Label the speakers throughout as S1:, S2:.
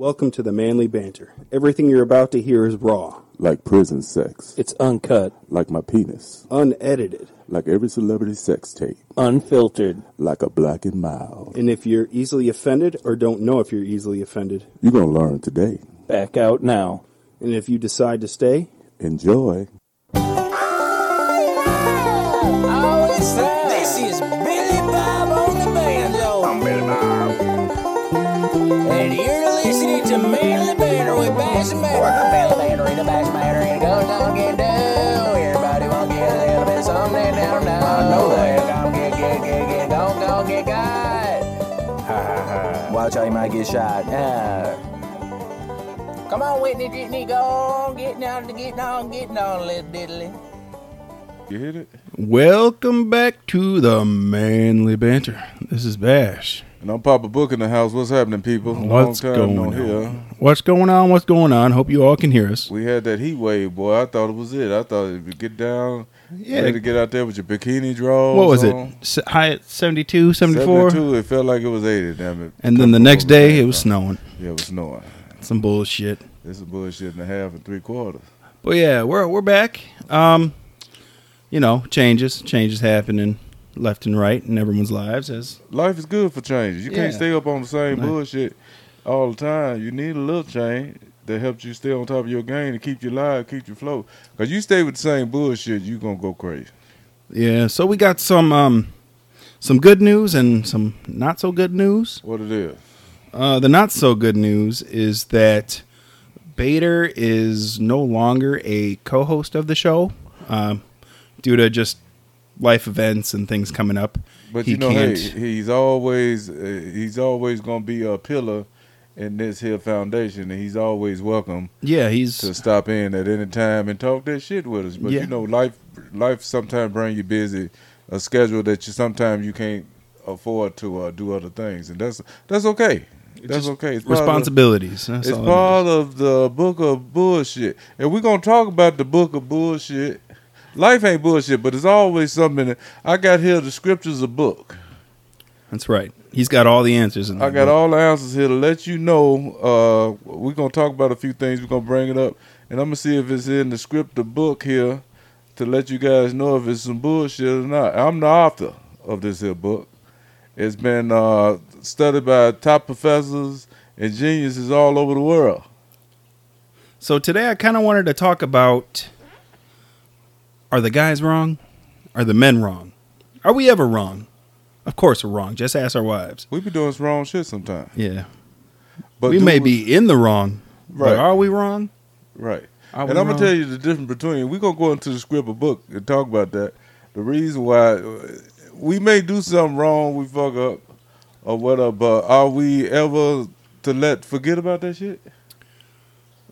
S1: Welcome to the Manly Banter. Everything you're about to hear is raw,
S2: like prison sex,
S3: It's uncut,
S2: like my penis,
S1: unedited,
S2: like every celebrity sex tape,
S3: unfiltered.
S2: like a black and mild.
S1: and if you're easily offended or don't know if you're easily offended,
S2: You're gonna learn today.
S3: Back out now.
S1: and if you decide to stay,
S2: Enjoy.
S4: Ha. Watch how you might get shot. Ah. Come on, Whitney, Whitney, go on, getting on, getting on, getting on, little diddly.
S5: You hit it?
S1: welcome back to the Manly Banter. This is Bash.
S5: And I'm Papa Book in the house. What's happening, people?
S1: What's
S5: Long
S1: going
S5: time no
S1: on?
S5: hear.
S1: What's going on? What's going on? Hope you all can hear us.
S5: We had that heat wave, boy. I thought it was it. I thought if you get down,
S1: Yeah.
S5: ready to get out there with your bikini drawers.
S1: What was it?
S5: on.
S1: S- High at 72, 74?
S5: 72, it felt like it was 80, damn it.
S1: And then the next day, it was snowing.
S5: Yeah, it was snowing.
S1: Some bullshit.
S5: This is bullshit and a half and three quarters.
S1: But yeah, we're we're back. Um, you know, changes, changes happening left and right in everyone's lives as
S5: Life is good for changes. You can't stay up on the same bullshit all the time. You need a little change that helps you stay on top of your game and keep you alive, keep you float. Because you stay with the same bullshit, you going to go crazy.
S1: yeah. So we got some um some good news and some not so good news.
S5: What it is.
S1: Uh, the not so good news is that Bader is no longer a co-host of the show um, due to just life events and things coming up.
S5: But
S1: he
S5: you know,
S1: can't.
S5: hey, he's always uh, he's always gonna be a pillar in this here foundation, and he's always welcome
S1: yeah, he's
S5: to stop in at any time and talk that shit with us. But
S1: Yeah.
S5: you know, life life sometimes bring you busy, a schedule that you sometimes you can't afford to uh, do other things, and that's that's okay. That's
S1: just
S5: okay. It's part of-
S1: responsibilities. That's
S5: it's
S1: all it
S5: part of the book of bullshit. And we're gonna talk about the book of bullshit. Life ain't bullshit, but it's always something that I got here the scriptures a book.
S1: That's right. He's got all the answers. In
S5: I got
S1: book.
S5: all the answers here to let you know. Uh, we're gonna talk about a few things. We're gonna bring it up, and I'm gonna see if it's in the script, the book here, to let you guys know if it's some bullshit or not. I'm the author of this here book. It's been uh, studied by top professors and geniuses all over the world.
S1: So today I kind of wanted to talk about are the guys wrong? Are the men wrong? Are we ever wrong? Of course we're wrong. Just ask our wives.
S5: We be doing some wrong shit sometimes.
S1: Yeah.
S5: But
S1: we may be in the wrong.
S5: Right.
S1: But are we wrong?
S5: right.
S1: Are
S5: and I'm
S1: wrong?
S5: gonna tell you the difference between. We're gonna go into the script of book and talk about that. The reason why we may do something wrong, we fuck up or whatever. But are we ever to let forget about that shit?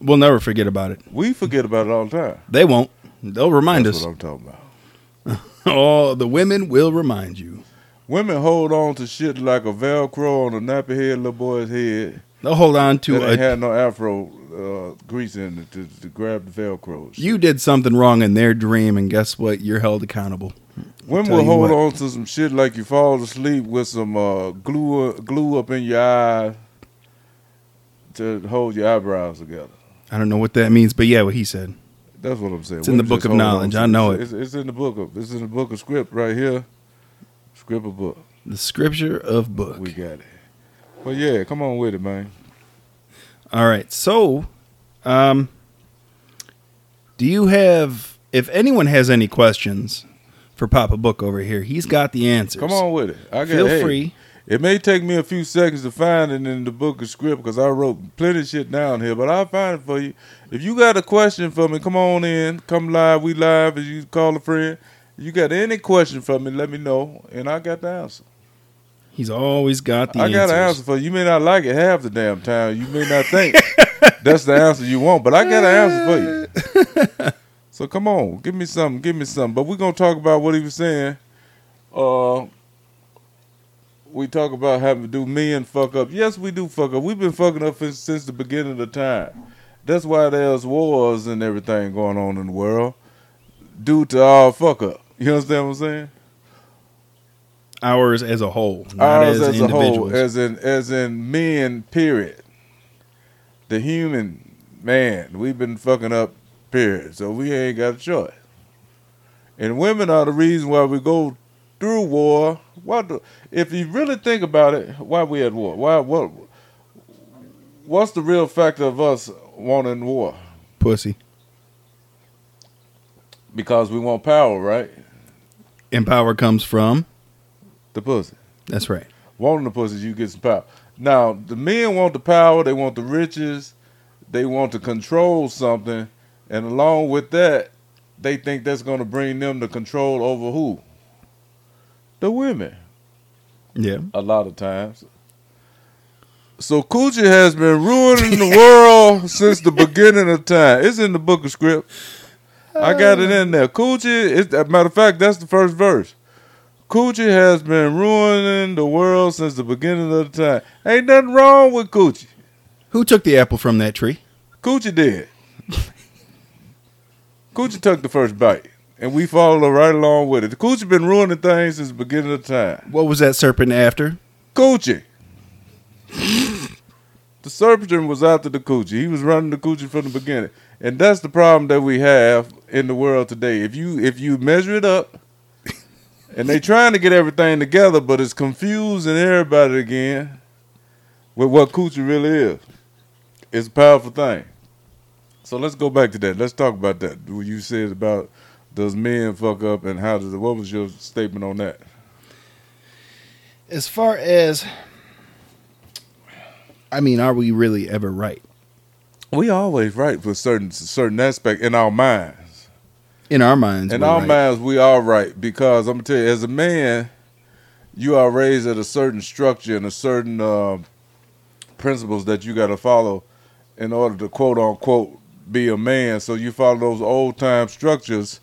S1: We'll never forget about it.
S5: We forget about it all the time.
S1: They won't. They'll remind
S5: That's
S1: us.
S5: what I'm talking about.
S1: Oh, the women will remind you.
S5: Women hold on to shit like a Velcro on a nappy head little boy's head
S1: They'll hold on to
S5: that ain't had no afro uh, grease in it to, to grab the Velcro.
S1: You did something wrong in their dream, and guess what? You're held accountable.
S5: Women will hold
S1: what.
S5: on to some shit like you fall asleep with some uh, glue glue up in your eye to hold your eyebrows together.
S1: I don't know what that means, but yeah, what he said.
S5: That's what I'm saying.
S1: It's in the book of knowledge. I know it.
S5: It's, it's in the book of it's in the book of script right here. Script of book.
S1: The scripture of book.
S5: We got it. But yeah, come on with it, man.
S1: All right. So, um, do you have, if anyone has any questions for Papa Book over here, he's got the answers.
S5: Come on with it. I got
S1: Feel
S5: hey,
S1: free.
S5: It may take me a few seconds to find it in the book of script because I wrote plenty of shit down here, but I'll find it for you. If you got a question for me, come on in. Come live. We live as you call a friend. You got any question for me, let me know, and I got the answer.
S1: He's always got the
S5: I
S1: answers.
S5: got an answer for you. You may not like it half the damn time. You may not think that's the answer you want, but I got an answer for you. so come on, give me something, give me something. But we're gonna talk about what he was saying. Uh, we talk about having to do men fuck up. Yes, we do fuck up. We've been fucking up since, since the beginning of the time. That's why there's wars and everything going on in the world due to our fuck up. You understand what I'm saying?
S1: Ours as a whole, not
S5: Ours
S1: as,
S5: as, a whole, as in as in men, period. the human man, we've been fucking up. Period. So we ain't got a choice. And women are the reason why we go through war. What the, if you really think about it? Why we at war? Why what? What's the real factor of us wanting war?
S1: Pussy.
S5: Because we want power, right?
S1: And power comes from.
S5: The pussy.
S1: That's right.
S5: Wanting the pussy, you get some power. Now the men want the power. They want the riches. They want to control something, and along with that, they think that's going to bring them the control over who? The women.
S1: Yeah.
S5: a lot of times. So coochie has been ruining the world since the beginning of time. It's in the book of script. I got it in there. Coochie, is, as a matter of fact, that's the first verse. Coochie has been ruining the world since the beginning of the time. Ain't nothing wrong with coochie.
S1: Who took the apple from that tree?
S5: Coochie did. Coochie took the first bite, and we followed right along with it. The coochie been ruining things since the beginning of the time.
S1: What was that serpent after?
S5: Coochie. the serpent was after the coochie. He was running the coochie from the beginning, and that's the problem that we have in the world today. If you if you measure it up, and they trying to get everything together, but it's confusing everybody again with what coochie really is. It's a powerful thing. So let's go back to that. Let's talk about that. What you said about does men fuck up and how does it? What was your statement on that?
S1: As far as. I mean, are we really ever right?
S5: We always right for certain certain aspect in our minds.
S1: In our minds.
S5: In our
S1: right.
S5: minds, we are right because I'm gonna tell you, as a man, you are raised at a certain structure and a certain uh, principles that you got to follow in order to quote unquote be a man. So you follow those old time structures,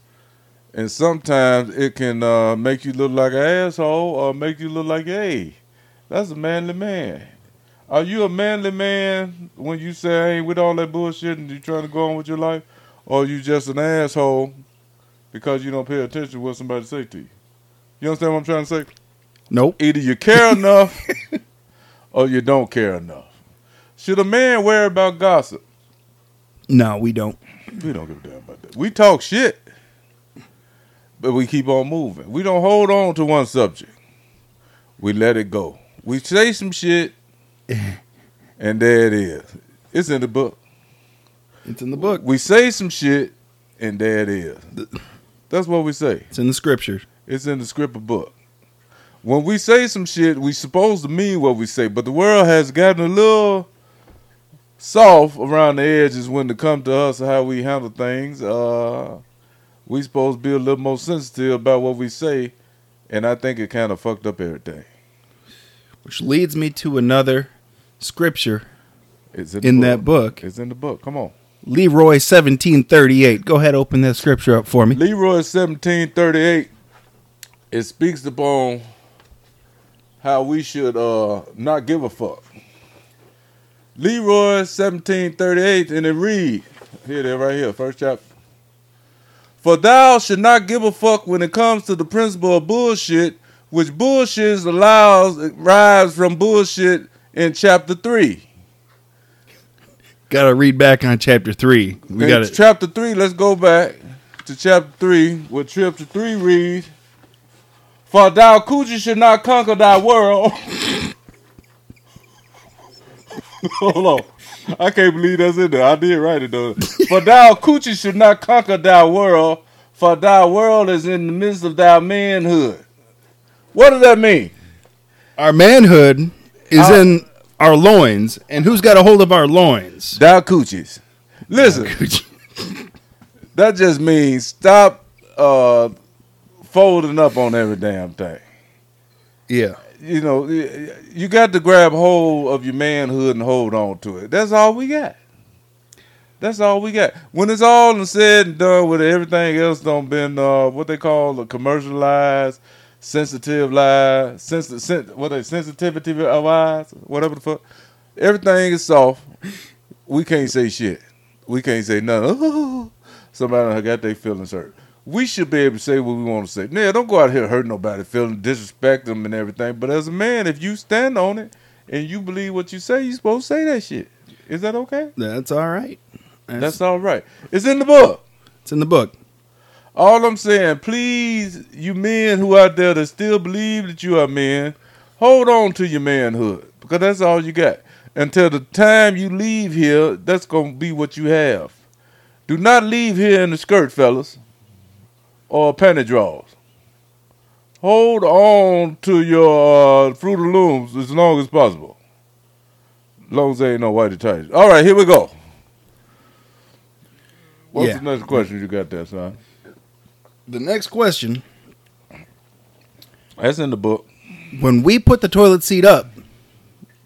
S5: and sometimes it can uh, make you look like an asshole or make you look like, hey, that's a manly man. Are you a manly man when you say I ain't with all that bullshit and you trying to go on with your life, or you just an asshole because you don't pay attention to what somebody say to you? You understand what I'm trying to say?
S1: Nope.
S5: Either you care enough or you don't care enough. Should a man worry about gossip?
S1: No, we don't.
S5: We don't give a damn about that. We talk shit, but we keep on moving. We don't hold on to one subject. We let it go. We say some shit, and there it is. It's in the book.
S1: It's in the book.
S5: We say some shit, and there it is. That's what we say.
S1: It's in the scriptures.
S5: It's in the script of book. When we say some shit, we supposed to mean what we say, but the world has gotten a little soft around the edges when it come to us and how we handle things. Uh, we supposed to be a little more sensitive about what we say, and I think it kind of fucked up everything.
S1: Which leads me to another scripture
S5: It's in,
S1: in that book.
S5: It's in the book. Come on.
S1: Leroy 1738. Go ahead, open that scripture up for me.
S5: Leroy 1738. It speaks upon how we should uh, not give a fuck. Leroy 1738, and it read, here there, right here, first chapter. For thou should not give a fuck when it comes to the principle of bullshit, which bullshit allows, rives from bullshit in chapter
S1: 3 gotta read back on chapter three. We got
S5: chapter three. Let's go back to chapter three. What chapter three read For thou Coochie should not conquer thy world. Hold on. I can't believe that's in there. I did write it though. For thou Coochie should not conquer thy world, for thy world is in the midst of thy manhood. What does that mean?
S1: Our manhood is in our loins. And who's got a hold of our loins?
S5: Thou coochies. Listen, that just means stop uh, folding up on every damn thing.
S1: yeah.
S5: You know, you got to grab hold of your manhood and hold on to it. That's all we got. That's all we got. When it's all said and done with everything else done been uh, what they call the commercialized, sensitive lies, sensitive, sen- what they sensitivity of eyes, whatever the fuck. Everything is soft. We can't say shit. We can't say nothing. Somebody got their feelings hurt. We should be able to say what we want to say. Now, don't go out here hurting nobody, feeling disrespect them and everything. But as a man, if you stand on it and you believe what you say, you supposed to say that shit. Is that okay?
S1: That's all right. That's,
S5: That's all right. It's in the book.
S1: it's in the book.
S5: All I'm saying, please, you men who out there that still believe that you are men, hold on to your manhood because that's all you got. Until the time you leave here, that's gonna be what you have. Do not leave here in the skirt, fellas, or panty drawers. Hold on to your uh, Fruit of Looms as long as possible. As long as there ain't no whitey tights. All right, here we go. What's
S1: Yeah.
S5: the next question you got there, son?
S1: The next question:
S5: That's in the book.
S1: When we put the toilet seat up,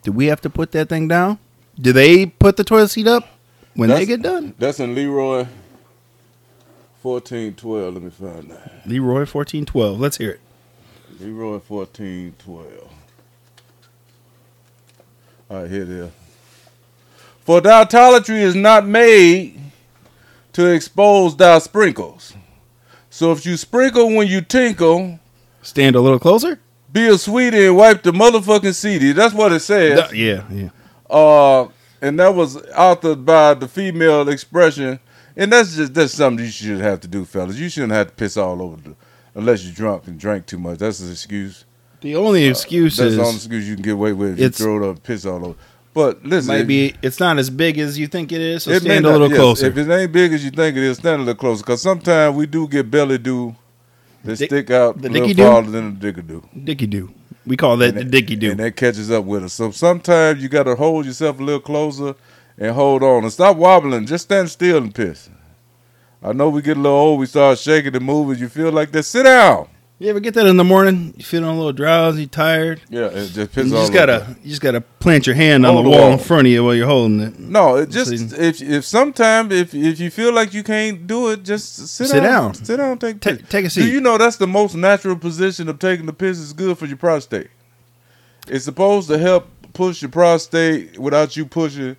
S1: do we have to put that thing down? Do they put the toilet seat up when they get done?
S5: That's in Leroy. Fourteen twelve. Let me find that.
S1: Leroy fourteen twelve. Let's hear it.
S5: Leroy fourteen twelve. All right, here it is. For thy idolatry is not made to expose thy sprinkles. So if you sprinkle when you tinkle,
S1: Stand a little closer.
S5: be a sweetie and wipe the motherfucking CD. That's what it says.
S1: Yeah, yeah.
S5: uh, and that was authored by the female expression, and that's just that's something you should have to do, fellas. You shouldn't have to piss all over the, unless you're drunk and drank too much. That's an excuse.
S1: The only excuse
S5: That's the only excuse you can get away with. If you
S1: it's-
S5: throw it up, piss all over. But listen,
S1: maybe it's not as big as you think it is. So
S5: it
S1: stand a little
S5: yes,
S1: closer.
S5: If it ain't big as you think it is, stand a little closer. Because sometimes we do get belly do that
S1: Dick-
S5: stick out
S1: the
S5: a little farther than the dicky do.
S1: Dicky do. We call that the dicky do.
S5: And that catches up with us. So sometimes you got to hold yourself a little closer and hold on and stop wobbling. Just stand still and piss. I know we get a little old. We start shaking and moving. You feel like that. Sit down.
S1: You ever get that in the morning? You feeling a little drowsy, tired?
S5: Yeah, it just
S1: You just gotta, you just gotta plant your hand on the
S5: the
S1: wall
S5: wall.
S1: in front of you while you're holding it.
S5: No, it just
S1: See.
S5: if if sometimes if if you feel like you can't do it, just sit,
S1: Sit
S5: down.
S1: down.
S5: Sit down. Take a
S1: Ta- take a
S5: Do
S1: seat.
S5: you know that's the most natural position of taking the piss is good for your prostate. It's supposed to help push your prostate without you pushing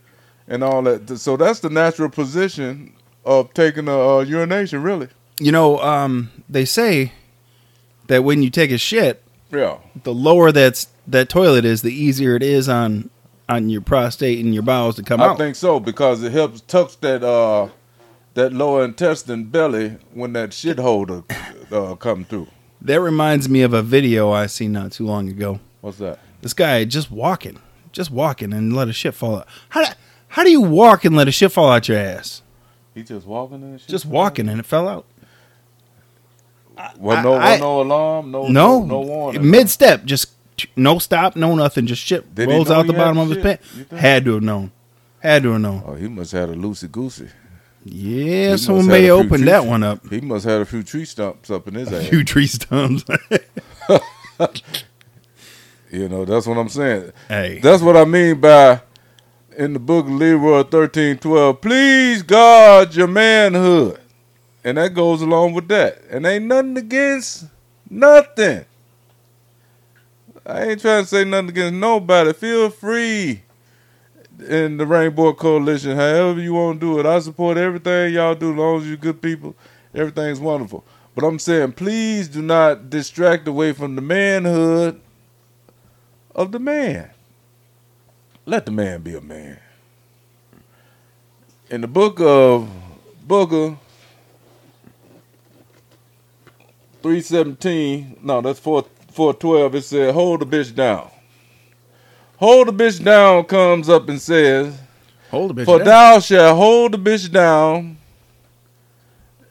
S5: and all that. So that's the natural position of taking a uh, urination. Really.
S1: You know, um, they say that when you take a shit,
S5: Yeah.
S1: the lower that's that toilet is, the easier it is on on your prostate and your bowels to come
S5: I
S1: out.
S5: I think so because it helps tuck that uh that lower intestine belly when that shit holder uh, come through.
S1: that reminds me of a video I seen not too long ago.
S5: What's that?
S1: This guy just walking, just walking, and let a shit fall out. How do, how do you walk and let a shit fall out your ass?
S5: He just walking and shit.
S1: Just walking and it fell out.
S5: Well, no,
S1: I-
S5: no alarm, no,
S1: No,
S5: no, warning.
S1: mid step, just no stop, no nothing, just shit
S5: Did
S1: rolls out the bottom of his pants. Had to have known. Had to have known.
S5: Oh, he must have had a loosey goosey.
S1: Yeah,
S5: He
S1: someone may
S5: a
S1: open that one up.
S5: He must have had a few tree stumps up in his ass.
S1: Few tree stumps.
S5: You know, that's what I'm saying.
S1: hey,
S5: That's what I mean by in the book of Leroy thirteen twelve. Please guard your manhood, and that goes along with that. And ain't nothing against nothing. I ain't trying to say nothing against nobody. Feel free in the Rainbow Coalition, however you want to do it. I support everything y'all do, as long as you're good people. Everything's wonderful. But I'm saying, please do not distract away from the manhood of the man. Let the man be a man. In the book of Booker 317, no, that's 4 412, it said, hold the bitch down. Hold the bitch down comes up and says,
S1: hold the bitch.
S5: For
S1: down.
S5: thou shalt hold the bitch down,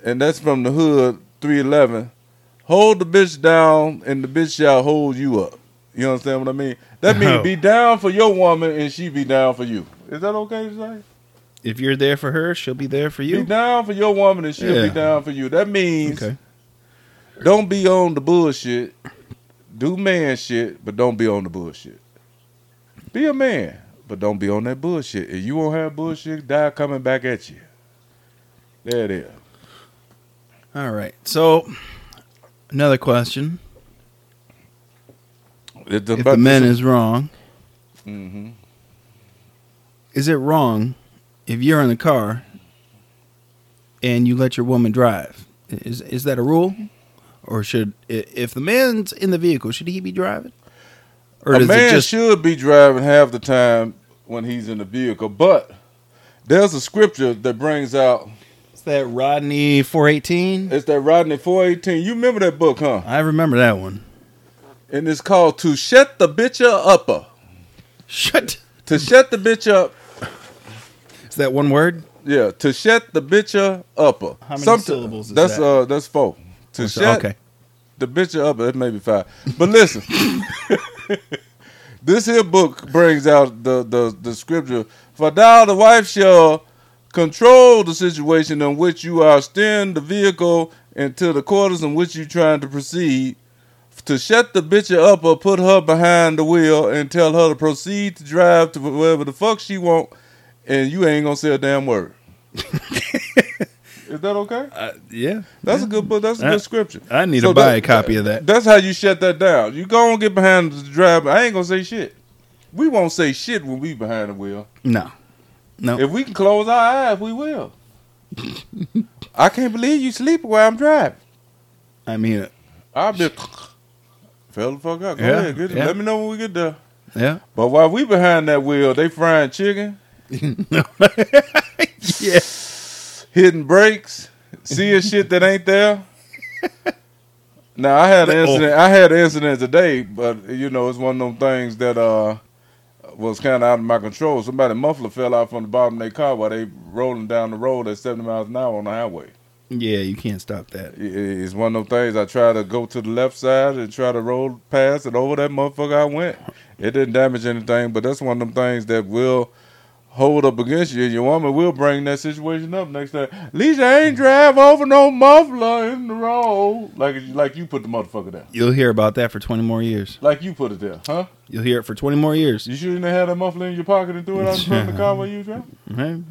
S5: and that's from the hood 311. Hold the bitch down, and the bitch shall hold you up. You understand what I mean? That means be down for your woman, and she be down for you. Is that okay to say?
S1: If you're there for her, she'll be there for you.
S5: Be down for your woman, and she'll
S1: Yeah.
S5: be down for you. That means
S1: Okay.
S5: Don't be on the bullshit. Do man shit, but don't be on the bullshit. Be a man, but don't be on that bullshit. And you won't have bullshit die coming back at you. There it is.
S1: All right. So, another question:
S5: If
S1: If the man is wrong,
S5: hmm
S1: is it wrong if you're in the car and you let your woman drive? Is is that a rule, or should if the man's in the vehicle, should he be driving, or
S5: a man
S1: just
S5: should be driving half the time when he's in the vehicle. But there's a scripture that brings out.
S1: Is that Rodney 418?
S5: It's that Rodney 418. You remember that book, huh?
S1: I remember that one.
S5: And it's called "To Shut the Bitch Upper."
S1: Shut.
S5: To shut the bitch up.
S1: Is that one word?
S5: Yeah, to shut the bitch upper.
S1: How many
S5: Somet-
S1: syllables is
S5: that's
S1: that?
S5: uh that's four. To shut
S1: Okay.
S5: The bitch upper, it may be five. But listen. this here book brings out the, the, the scripture. For thou the wife shall control the situation in which you are steering the vehicle into the quarters in which you're trying to proceed. To shut the bitch up or put her behind the wheel and tell her to proceed to drive to wherever the fuck she want, and you ain't gonna say a damn word. Is that okay?
S1: Uh, yeah.
S5: That's a good book. That's a
S1: Uh,
S5: good scripture.
S1: I need
S5: So
S1: to buy
S5: that-
S1: a copy of that.
S5: That's how you shut that down. You go and get behind the driver. I ain't gonna say shit. We won't say shit when we behind the wheel.
S1: No. No.
S5: If we can close our eyes, we will. I can't believe you sleeping while I'm driving.
S1: I mean,
S5: I'll be fell the fuck out. Go
S1: Yeah,
S5: ahead, get
S1: yeah.
S5: let me know when we get there.
S1: yeah.
S5: But while we behind that wheel, they frying chicken,
S1: Yeah.
S5: Hitting brakes, seeing shit that ain't there. Now I had an
S1: Oh.
S5: incident. I had an incident today, but you know it's one of them things that uh was kind of out of my control. Somebody muffler fell out from the bottom of their car while they rolling down the road at seventy miles an hour on the highway.
S1: Yeah, you can't stop that.
S5: It's one of them things. I try to go to the left side and try to roll past and over that motherfucker I went. It didn't damage anything, but that's one of them things that will hold up against you. And your woman will bring that situation up next time. Lisa ain't drive over no muffler in the road. Like like you put the motherfucker there.
S1: You'll hear about that for 20 more years.
S5: Like you put it there, huh?
S1: You'll hear it for 20 more years.
S5: You shouldn't have had a muffler in your pocket and threw it out in front of the car while you driving.
S1: Right?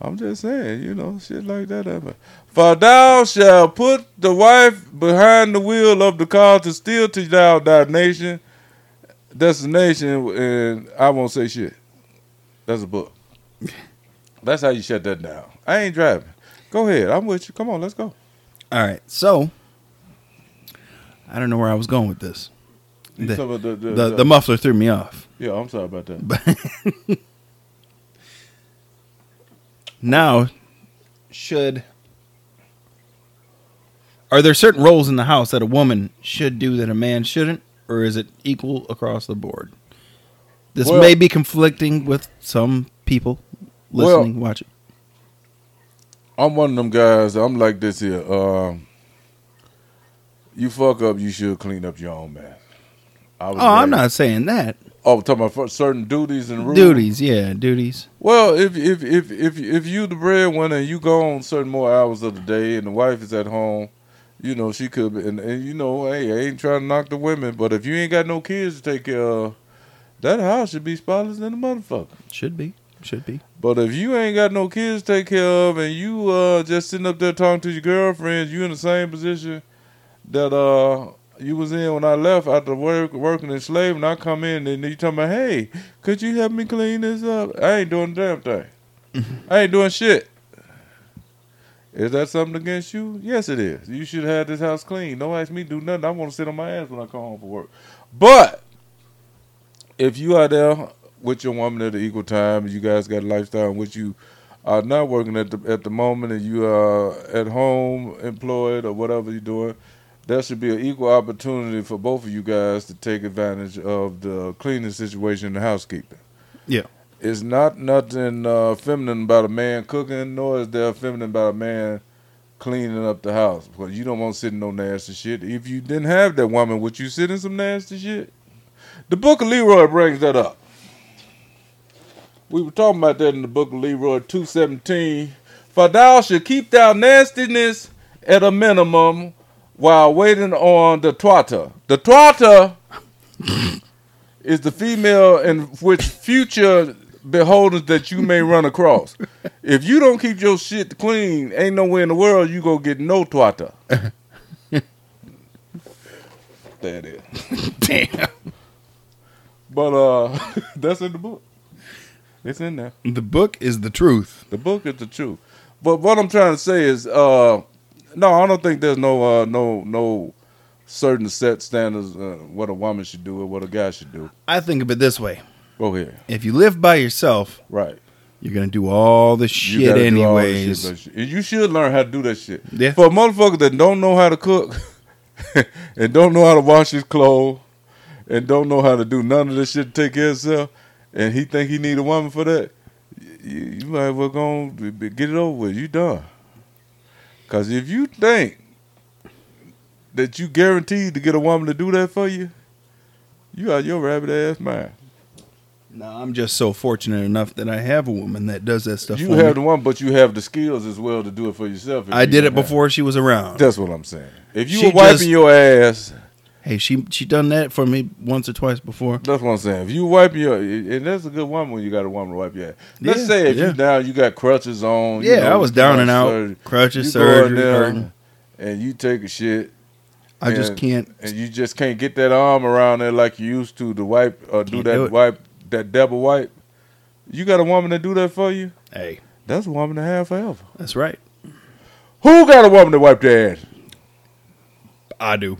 S5: I'm just saying, you know, shit like that happen. For thou shalt put the wife behind the wheel of the car to steal to thou thy nation, destination, and I won't say shit. That's a book. That's how you shut that down. I ain't driving. Go ahead. I'm with you. Come on, let's go.
S1: All right. So, I don't know where I was going with this. The-
S5: the, the,
S1: The,
S5: the-
S1: muffler threw me off.
S5: yeah, I'm sorry about that.
S1: Now, should. Are there certain roles in the house that a woman should do that a man shouldn't? Or is it equal across the board? This
S5: Well-
S1: may be conflicting with some people
S5: Well-
S1: listening, watching.
S5: I'm one of them guys. I'm like this here. Um, you fuck up, you should clean up your own mess.
S1: Oh, I'm not saying that.
S5: Oh, talking about certain duties and rules.
S1: Duties, yeah, duties.
S5: Well, if if if if if you the breadwinner and you go on certain more hours of the day and the wife is at home, you know she could be, and, and you know, hey, I ain't trying to knock the women, but if you ain't got no kids to take care of, that house should be spotless than a motherfucker.
S1: Should be. Should be.
S5: But if you ain't got no kids to take care of and you uh just sitting up there talking to your girlfriends, you in the same position that uh you was in when I left after work working in slave and I come in and you talking about, hey, could you help me clean this up? I ain't doing a damn thing. I ain't doing shit. Is that something against you? Yes, it is. You should have this house clean. Don't ask me to do nothing. I want to sit on my ass when I come home from work. But if you are there with your woman at the equal time, you guys got a lifestyle in which you are not working at the at the moment, and you are at home employed or whatever you're doing, there should be an equal opportunity for both of you guys to take advantage of the cleaning situation and the housekeeping.
S1: Yeah.
S5: It's not nothing uh, feminine about a man cooking, nor is there feminine about a man cleaning up the house. Because you don't want to sit in no nasty shit. If you didn't have that woman, would you sit in some nasty shit? The book of Leroy brings that up. We were talking about that in the book of Leroy 217. For thou should keep thou nastiness at a minimum while waiting on the twata. The twata is the female in which future beholders that you may run across. If you don't keep your shit clean, ain't nowhere in the world you gonna get no twata. there it is.
S1: Damn.
S5: But uh that's in the book. It's in there.
S1: The book is the truth.
S5: The book is the truth. But what I'm trying to say is, uh, no, I don't think there's no, uh, no, no certain set standards uh, what a woman should do or what a guy should do.
S1: I think of it this way.
S5: Go ahead.
S1: If you live by yourself,
S5: Right.
S1: you're gonna do all the shit
S5: gotta do all this
S1: anyways.
S5: shit, you- you should learn how to do that shit.
S1: Yeah.
S5: For a motherfucker that don't know how to cook and don't know how to wash his clothes and don't know how to do none of this shit to take care of himself, and he think he need a woman for that, you, you might as well go on, b- b- get it over with. You done. Cause if you think that you guaranteed to get a woman to do that for you, you out your rabbit ass mind.
S1: No, I'm just so fortunate enough that I have a woman that does that stuff.
S5: You have
S1: me.
S5: the one, but you have the skills as well to do it for yourself.
S1: I
S5: you
S1: did it
S5: have
S1: before she was around.
S5: That's what I'm saying. If you
S1: She
S5: were wiping
S1: just-
S5: your ass,
S1: Hey, she she done that for me once or twice before.
S5: that's what I'm saying. If you wipe your, and that's a good woman when you got a woman to wipe your ass. Let's
S1: Yeah,
S5: say if
S1: yeah.
S5: you down, you got crutches on. you
S1: Yeah,
S5: know,
S1: I was down and out,
S5: surgery.
S1: crutches,
S5: You
S1: surgery, hurting.
S5: and you take a shit.
S1: I just can't.
S5: and you just can't get that arm around there like you used to to wipe or do that
S1: do
S5: wipe that double wipe. You got a woman to do that for you.
S1: Hey,
S5: That's a woman to have forever.
S1: that's right.
S5: Who got a woman to wipe their ass
S1: I do.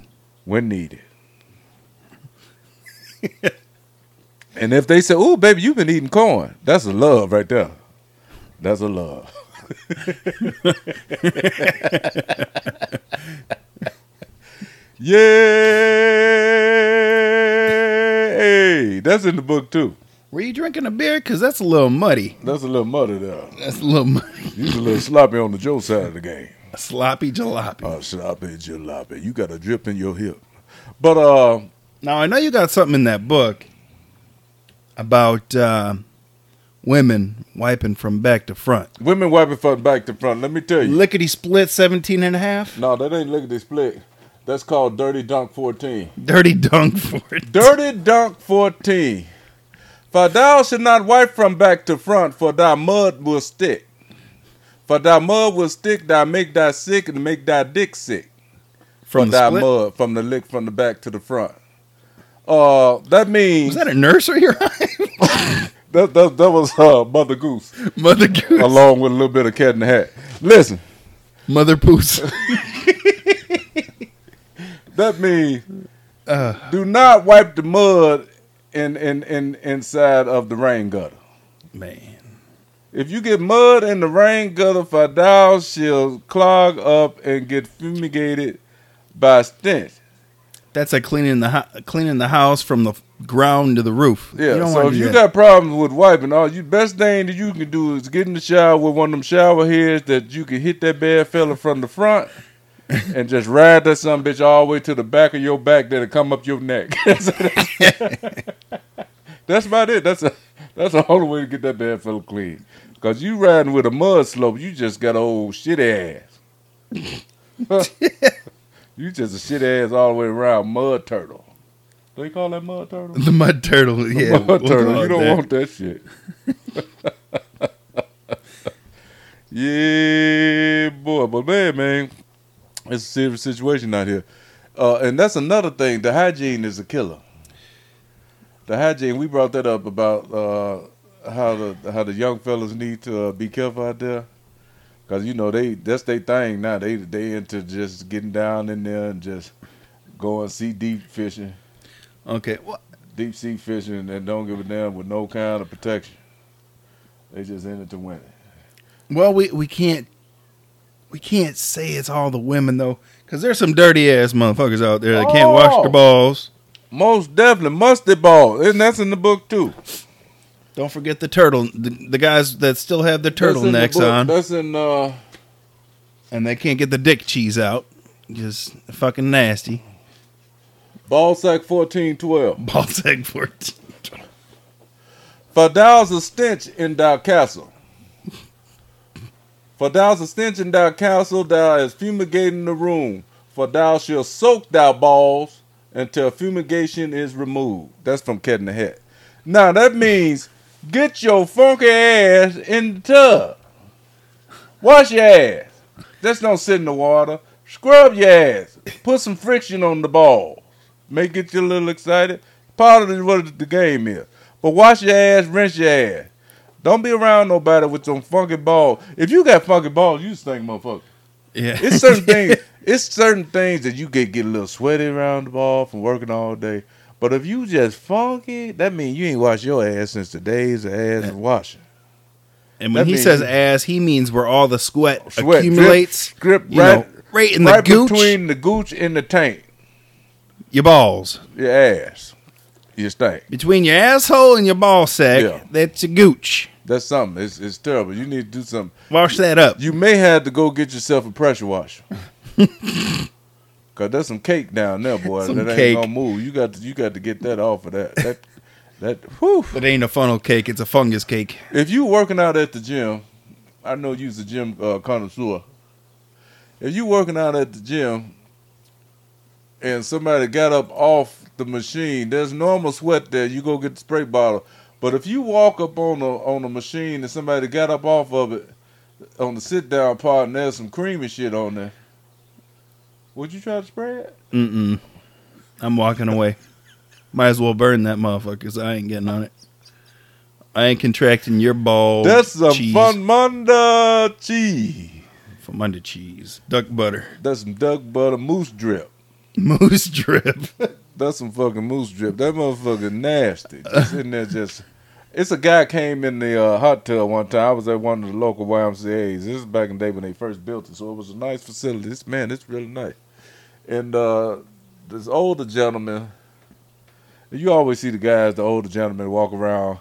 S5: When needed? and if they say, "Oh, baby, you've been eating corn," that's a love right there. That's a love. Yay! That's in the book too.
S1: Were you drinking a beer? Cause that's a little muddy.
S5: That's a little muddy there.
S1: That's a little muddy.
S5: He's a little sloppy on the Joe side of the game.
S1: Sloppy jalopy.
S5: Oh, sloppy jalopy. You got a drip in your hip. But uh,
S1: Now I know you got something in that book about uh, women wiping from back to front.
S5: women wiping from back to front. Let me tell you.
S1: Lickety split 17 and a half.
S5: No, that ain't lickety split. That's called Dirty Dunk 14.
S1: Dirty dunk for it.
S5: Dirty Dunk 14. For thou should not wipe from back to front, for thy mud will stick. For thy mud will stick, thou make thy sick and make thy dick sick.
S1: From the
S5: thy
S1: split?
S5: mud, from the lick from the back to the front. Uh, that means
S1: Was that a nursery rhyme?
S5: that, that, that was uh, Mother Goose,
S1: Mother Goose.
S5: along with a little bit of Cat in the Hat. Listen,
S1: Mother Poos.
S5: that means
S1: Uh,
S5: do not wipe the mud in, in, in inside of the rain gutter.
S1: man.
S5: If you get mud in the rain gutter, for thou shall clog up and get fumigated by stench.
S1: That's like cleaning the ho- cleaning the house from the ground to the roof.
S5: Yeah, so if you
S1: that.
S5: got problems with wiping, all you best thing that you can do is get in the shower with one of them shower heads that you can hit that bad fella from the front and just ride that some bitch all the way to the back of your back that'll come up your neck. that's about it. That's a, that's the only way to get that bad fella clean. Cause you riding with a mud slope, you just got old shit ass. you just a shit ass all the way around mud turtle. Do you call that mud turtle?
S1: the mud turtle. Yeah,
S5: mud
S1: we'll
S5: turtle. You don't
S1: that.
S5: want that shit. yeah, boy. But man, man, it's a serious situation out here. Uh, and that's another thing. The hygiene is a killer. The hygiene. We brought that up about uh, how the how the young fellas need to uh, be careful out there. Cause you know they that's their thing now. They they into just getting down in there and just going sea deep fishing
S1: Okay. Well,
S5: deep sea fishing and don't give a damn with no kind of protection. They just in it to win it.
S1: well, we we can't we can't say it's all the women though, because there's some dirty ass motherfuckers out there that can't wash
S5: Oh.
S1: their balls.
S5: Most definitely mustard ball, and that's in the book too.
S1: Don't forget the turtle. The, the guys that still have their
S5: the
S1: turtlenecks on,
S5: That's in uh
S1: and they can't get the dick cheese out. Just fucking nasty.
S5: ball sack fourteen twelve.
S1: Ball sack fourteen.
S5: For thou's a stench in thy castle. For thou's a stench in thy castle, thou is fumigating the room. For thou shalt soak thou balls until fumigation is removed. That's from Cat in the Hat. Now that means get your funky ass in the tub. Wash your ass. Just don't sit in the water. Scrub your ass. Put some friction on the balls. Make it you a little excited. Part of what the game is. But wash your ass, rinse your ass. Don't be around nobody with some funky balls. If you got funky balls, you stink motherfucker.
S1: Yeah,
S5: It's certain things. It's certain things that you get get a little sweaty around the ball from working all day. But if you just funky, that means you ain't washed your ass since the days of ass washing.
S1: And when
S5: That
S1: he says ass, he means where all the sweat,
S5: Sweat
S1: accumulates.
S5: drip, drip right,
S1: know, right in the
S5: right
S1: gooch,
S5: between the gooch and the tank,
S1: your balls.
S5: your ass, your stank.
S1: Between your asshole and your ball sack,
S5: Yeah.
S1: that's your gooch.
S5: That's something. It's, it's terrible. You need to do something.
S1: Wash that up.
S5: You may have to go get yourself a pressure washer. Cause there's some cake down there, boy.
S1: Some
S5: that ain't
S1: cake.
S5: gonna move. You got to you got to get that off of that. That that whew.
S1: It ain't a funnel cake, it's a fungus cake.
S5: If you working out at the gym, I know you's a gym uh, connoisseur. If you working out at the gym and somebody got up off the machine, there's normal sweat there. You go get the spray bottle. But if you walk up on a on a machine and somebody got up off of it on the sit down part and there's some creamy shit on there, would you try to spray it?
S1: Mm-mm. I'm walking away. Might as well burn that motherfucker, cause I ain't getting on it. I ain't contracting your ball.
S5: That's some
S1: cheese
S5: fun munda cheese.
S1: from under cheese, duck butter,
S5: That's some duck butter moose drip.
S1: moose drip.
S5: That's some fucking moose drip. That motherfucker nasty. Just in there, just. It's a guy came in the uh, hot tub one time. I was at one of the local YMCA's. This is back in the day when they first built it, so it was a nice facility. This man, it's really nice. And uh, this older gentleman, you always see the guys, the older gentlemen, walk around.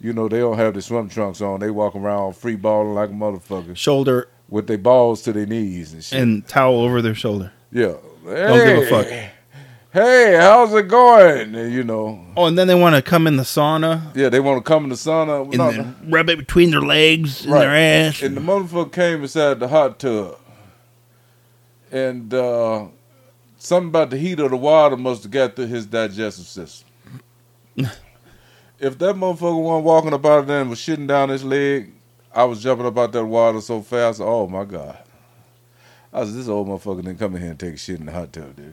S5: You know, they don't have their swim trunks on. They walk around free balling like a motherfucker
S1: Shoulder
S5: with their balls to their knees and shit.
S1: and towel over their shoulder.
S5: yeah.
S1: Don't give a fuck.
S5: Hey, how's it going? And, you know,
S1: Oh, and then they want to come in the sauna
S5: Yeah, they want to come in the sauna.
S1: and
S5: No,
S1: then rub it between their legs and their ass.
S5: and the motherfucker came inside the hot tub, and uh, something about the heat of the water must have got through his digestive system. if that motherfucker wasn't walking about out there and was shitting down his leg, I was jumping up out that water so fast. Oh my god! I was this old motherfucker didn't come in here and take a shit in the hot tub, did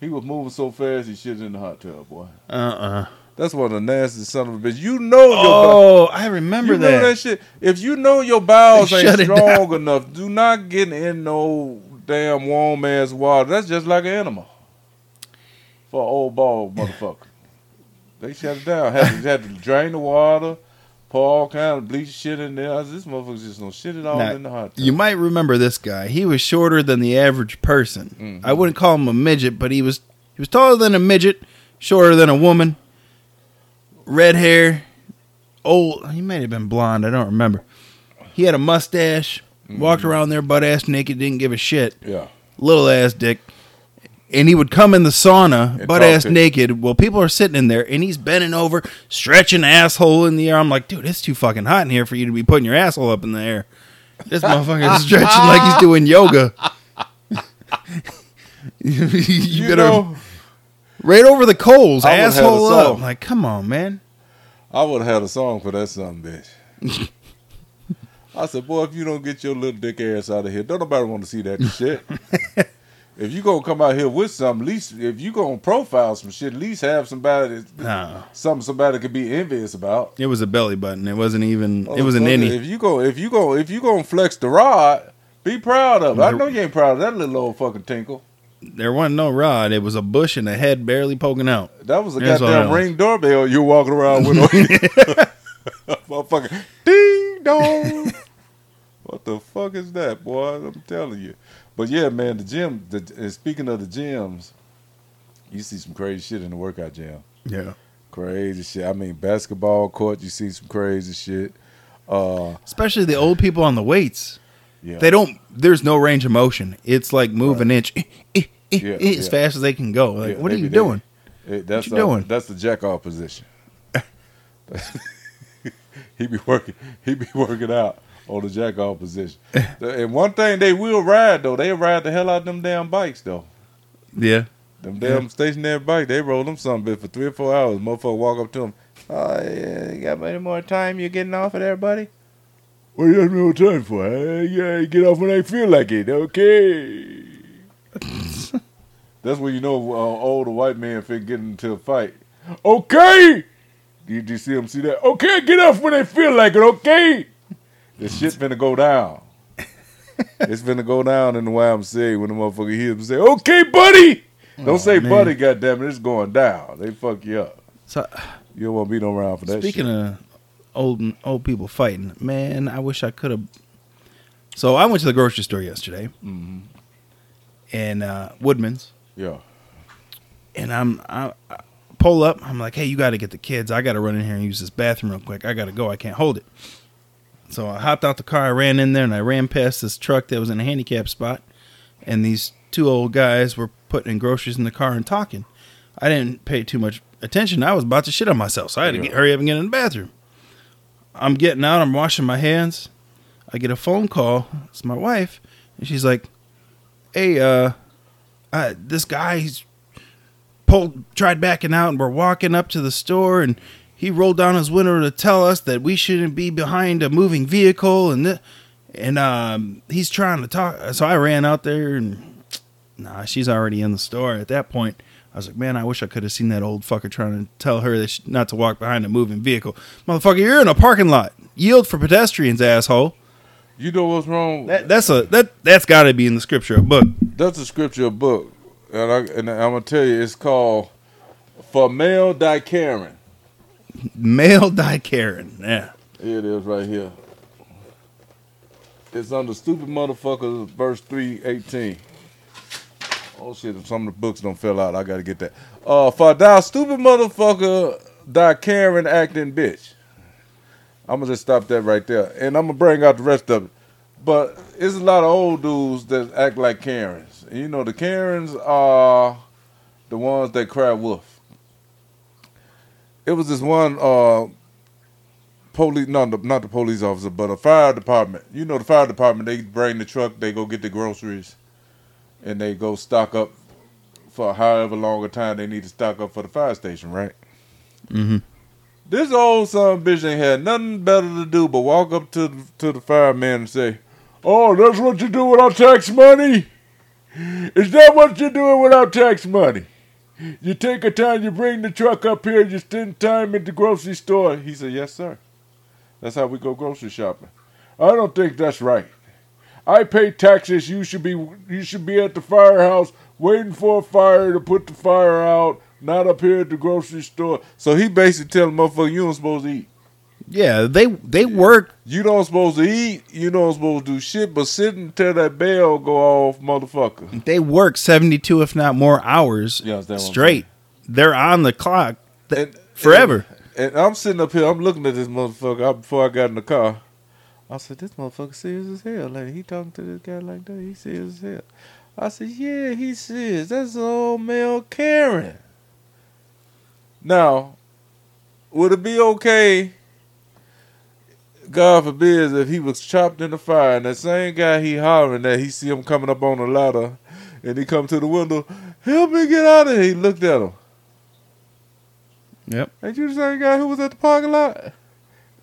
S5: he? He was moving so fast he shit in the hot tub, boy.
S1: uh-uh.
S5: That's one of the nastiest son of a bitch. You know your
S1: Oh, I remember
S5: you
S1: that.
S5: know that shit. If you know your bowels
S1: They
S5: ain't strong enough, do not get in no damn warm ass water. That's just like an animal for an old bald motherfucker. They shut it down. Had to, had to drain the water, pour all kind of bleach shit in there. This motherfucker's just gonna shit it all
S1: Now,
S5: in the hot tub.
S1: You might remember this guy. He was shorter than the average person.
S5: Mm-hmm.
S1: I wouldn't call him a midget, but he was he was taller than a midget, shorter than a woman, red hair, old. He might have been blonde. I don't remember. He had a mustache. Walked around there butt ass naked. Didn't give a shit.
S5: yeah.
S1: Little ass dick. And he would come in the sauna,
S5: And
S1: butt
S5: talk
S1: ass
S5: to-
S1: naked, while people are sitting in there, and he's bending over, stretching asshole in the air. I'm like, dude, it's too fucking hot in here for you to be putting your asshole up in the air. This motherfucker is stretching like he's doing yoga. you,
S5: You,
S1: gotta
S5: know,
S1: right over the coals,
S5: I would've had a
S1: asshole up.
S5: song.
S1: Like, come on, man.
S5: I would have had a song for that son bitch. I said, boy, if you don't get your little dick ass out of here, don't nobody want to see that shit. if you gonna come out here with something, at least if you gonna profile some shit, at least have somebody
S1: No,
S5: something somebody could be envious about.
S1: it was a belly button. It wasn't even. It was an innie.
S5: If you go, if you go, if you gonna flex the rod, be proud of it. I know you ain't proud of that little old fucking tinkle.
S1: There wasn't no rod. It was a bush and a head barely poking out.
S5: That was a
S1: That's
S5: goddamn ring doorbell you walking around with. Motherfucker, ding dong. What the fuck is that, boy? I'm telling you. But yeah, man, the gym. The, and speaking of the gyms, you see some crazy shit in the workout gym.
S1: Yeah.
S5: Crazy shit. I mean, basketball court. You see some crazy shit. Uh,
S1: Especially the old people on the weights.
S5: yeah.
S1: They don't. There's no range of motion. It's like move an inch eh, eh, eh,
S5: Yeah,
S1: eh, as
S5: yeah.
S1: fast as they can go. Like, what are you doing?
S5: It, that's
S1: you
S5: uh,
S1: doing?
S5: That's the jack off position. he be working. He be working out on the jack off position. and one thing they will ride though, they ride the hell out of them damn bikes though.
S1: Yeah.
S5: Them damn stationary bike, they roll them some bit for three or four hours. Motherfucker walk up to them. Oh yeah, you got any more time? You getting off of there, buddy? What you got no time for? Huh? Yeah, get off when I feel like it. Okay. That's when you know uh, older white man fit getting into a fight. Okay. Did you see him see that? Okay, get off when they feel like it. Okay. This shit finna go down. it's finna go down in the YMCA when the motherfucker hears him say, "Okay, buddy, Don't say
S1: man.
S5: buddy, goddamn it, it's going down. They fuck you up.
S1: So
S5: You don't want to be no around for that
S1: speaking
S5: shit.
S1: of old old people fighting, man, I wish I could have. So I went to the grocery store yesterday,
S5: Mm-hmm.
S1: and uh, Woodman's,
S5: yeah.
S1: and I'm I, I pull up. I'm like, hey, you got to get the kids. I got to run in here and use this bathroom real quick. I got to go. I can't hold it. So I hopped out the car. I ran in there and I ran past this truck that was in a handicap spot, and these two old guys were putting groceries in the car and talking. I didn't pay too much attention. I was about to shit on myself, so I had to get, hurry up and get in the bathroom. I'm getting out. I'm washing my hands. I get a phone call. It's my wife, and she's like, "Hey, uh, uh this guy he's pulled tried backing out and we're walking up to the store and he rolled down his window to tell us that we shouldn't be behind a moving vehicle and th- and um he's trying to talk so I ran out there and nah she's already in the store at that point. I was like man I wish I could have seen that old fucker trying to tell her that she, not to walk behind a moving vehicle. Motherfucker you're in a parking lot. Yield for pedestrians asshole.
S5: You know what's wrong?
S1: that, that's a that that's got to be in the scripture book.
S5: That's a scripture book, and, I, and I'm gonna tell you, it's called "For Male Die Karen."
S1: Male die yeah
S5: Here it is, right here. It's under "Stupid Motherfuckers," verse three eighteen. Oh shit! Some of the books don't fill out, I gotta get that. Uh, for thou stupid motherfucker, thy Karen acting bitch. I'm gonna just stop that right there, and I'm gonna bring out the rest of it. But it's a lot of old dudes that act like Karens. And you know, the Karens are the ones that cry wolf. It was this one uh, police, no, the- not the police officer, but a fire department. You know, the fire department, they bring the truck, they go get the groceries, and they go stock up for however long a time they need to stock up for the fire station, right?
S1: Mhm.
S5: This old son of a bitch ain't had nothing better to do but walk up to the, to the fireman and say, "Oh, that's what you do without tax money? Is that what you're doing without tax money? You take a time, you bring the truck up here, you spend time at the grocery store." He said, "Yes, sir. That's how we go grocery shopping." I don't think that's right. I pay taxes. You should be you should be at the firehouse waiting for a fire to put the fire out, not up here at the grocery store. So he basically telling motherfucker you don't supposed to eat.
S1: Yeah they they work
S5: You don't supposed to eat. You don't supposed to do shit, but sit until that bell go off, motherfucker.
S1: they work 72 if not more hours
S5: You understand what I'm
S1: straight they're on the clock th-
S5: And-
S1: forever
S5: And, and I'm sitting up here. I'm looking at this motherfucker I, before I got in the car. I said, "This motherfucker serious as hell. Like he talking to this guy like that. He serious as hell." I said, "Yeah, he serious. That's old male Karen." Now, would it be okay? God forbid if he was chopped in the fire and that same guy he hollering that he see him coming up on the ladder and he come to the window, help me get out of here. He looked at him.
S1: yep
S5: Ain't you the same guy who was at the parking lot?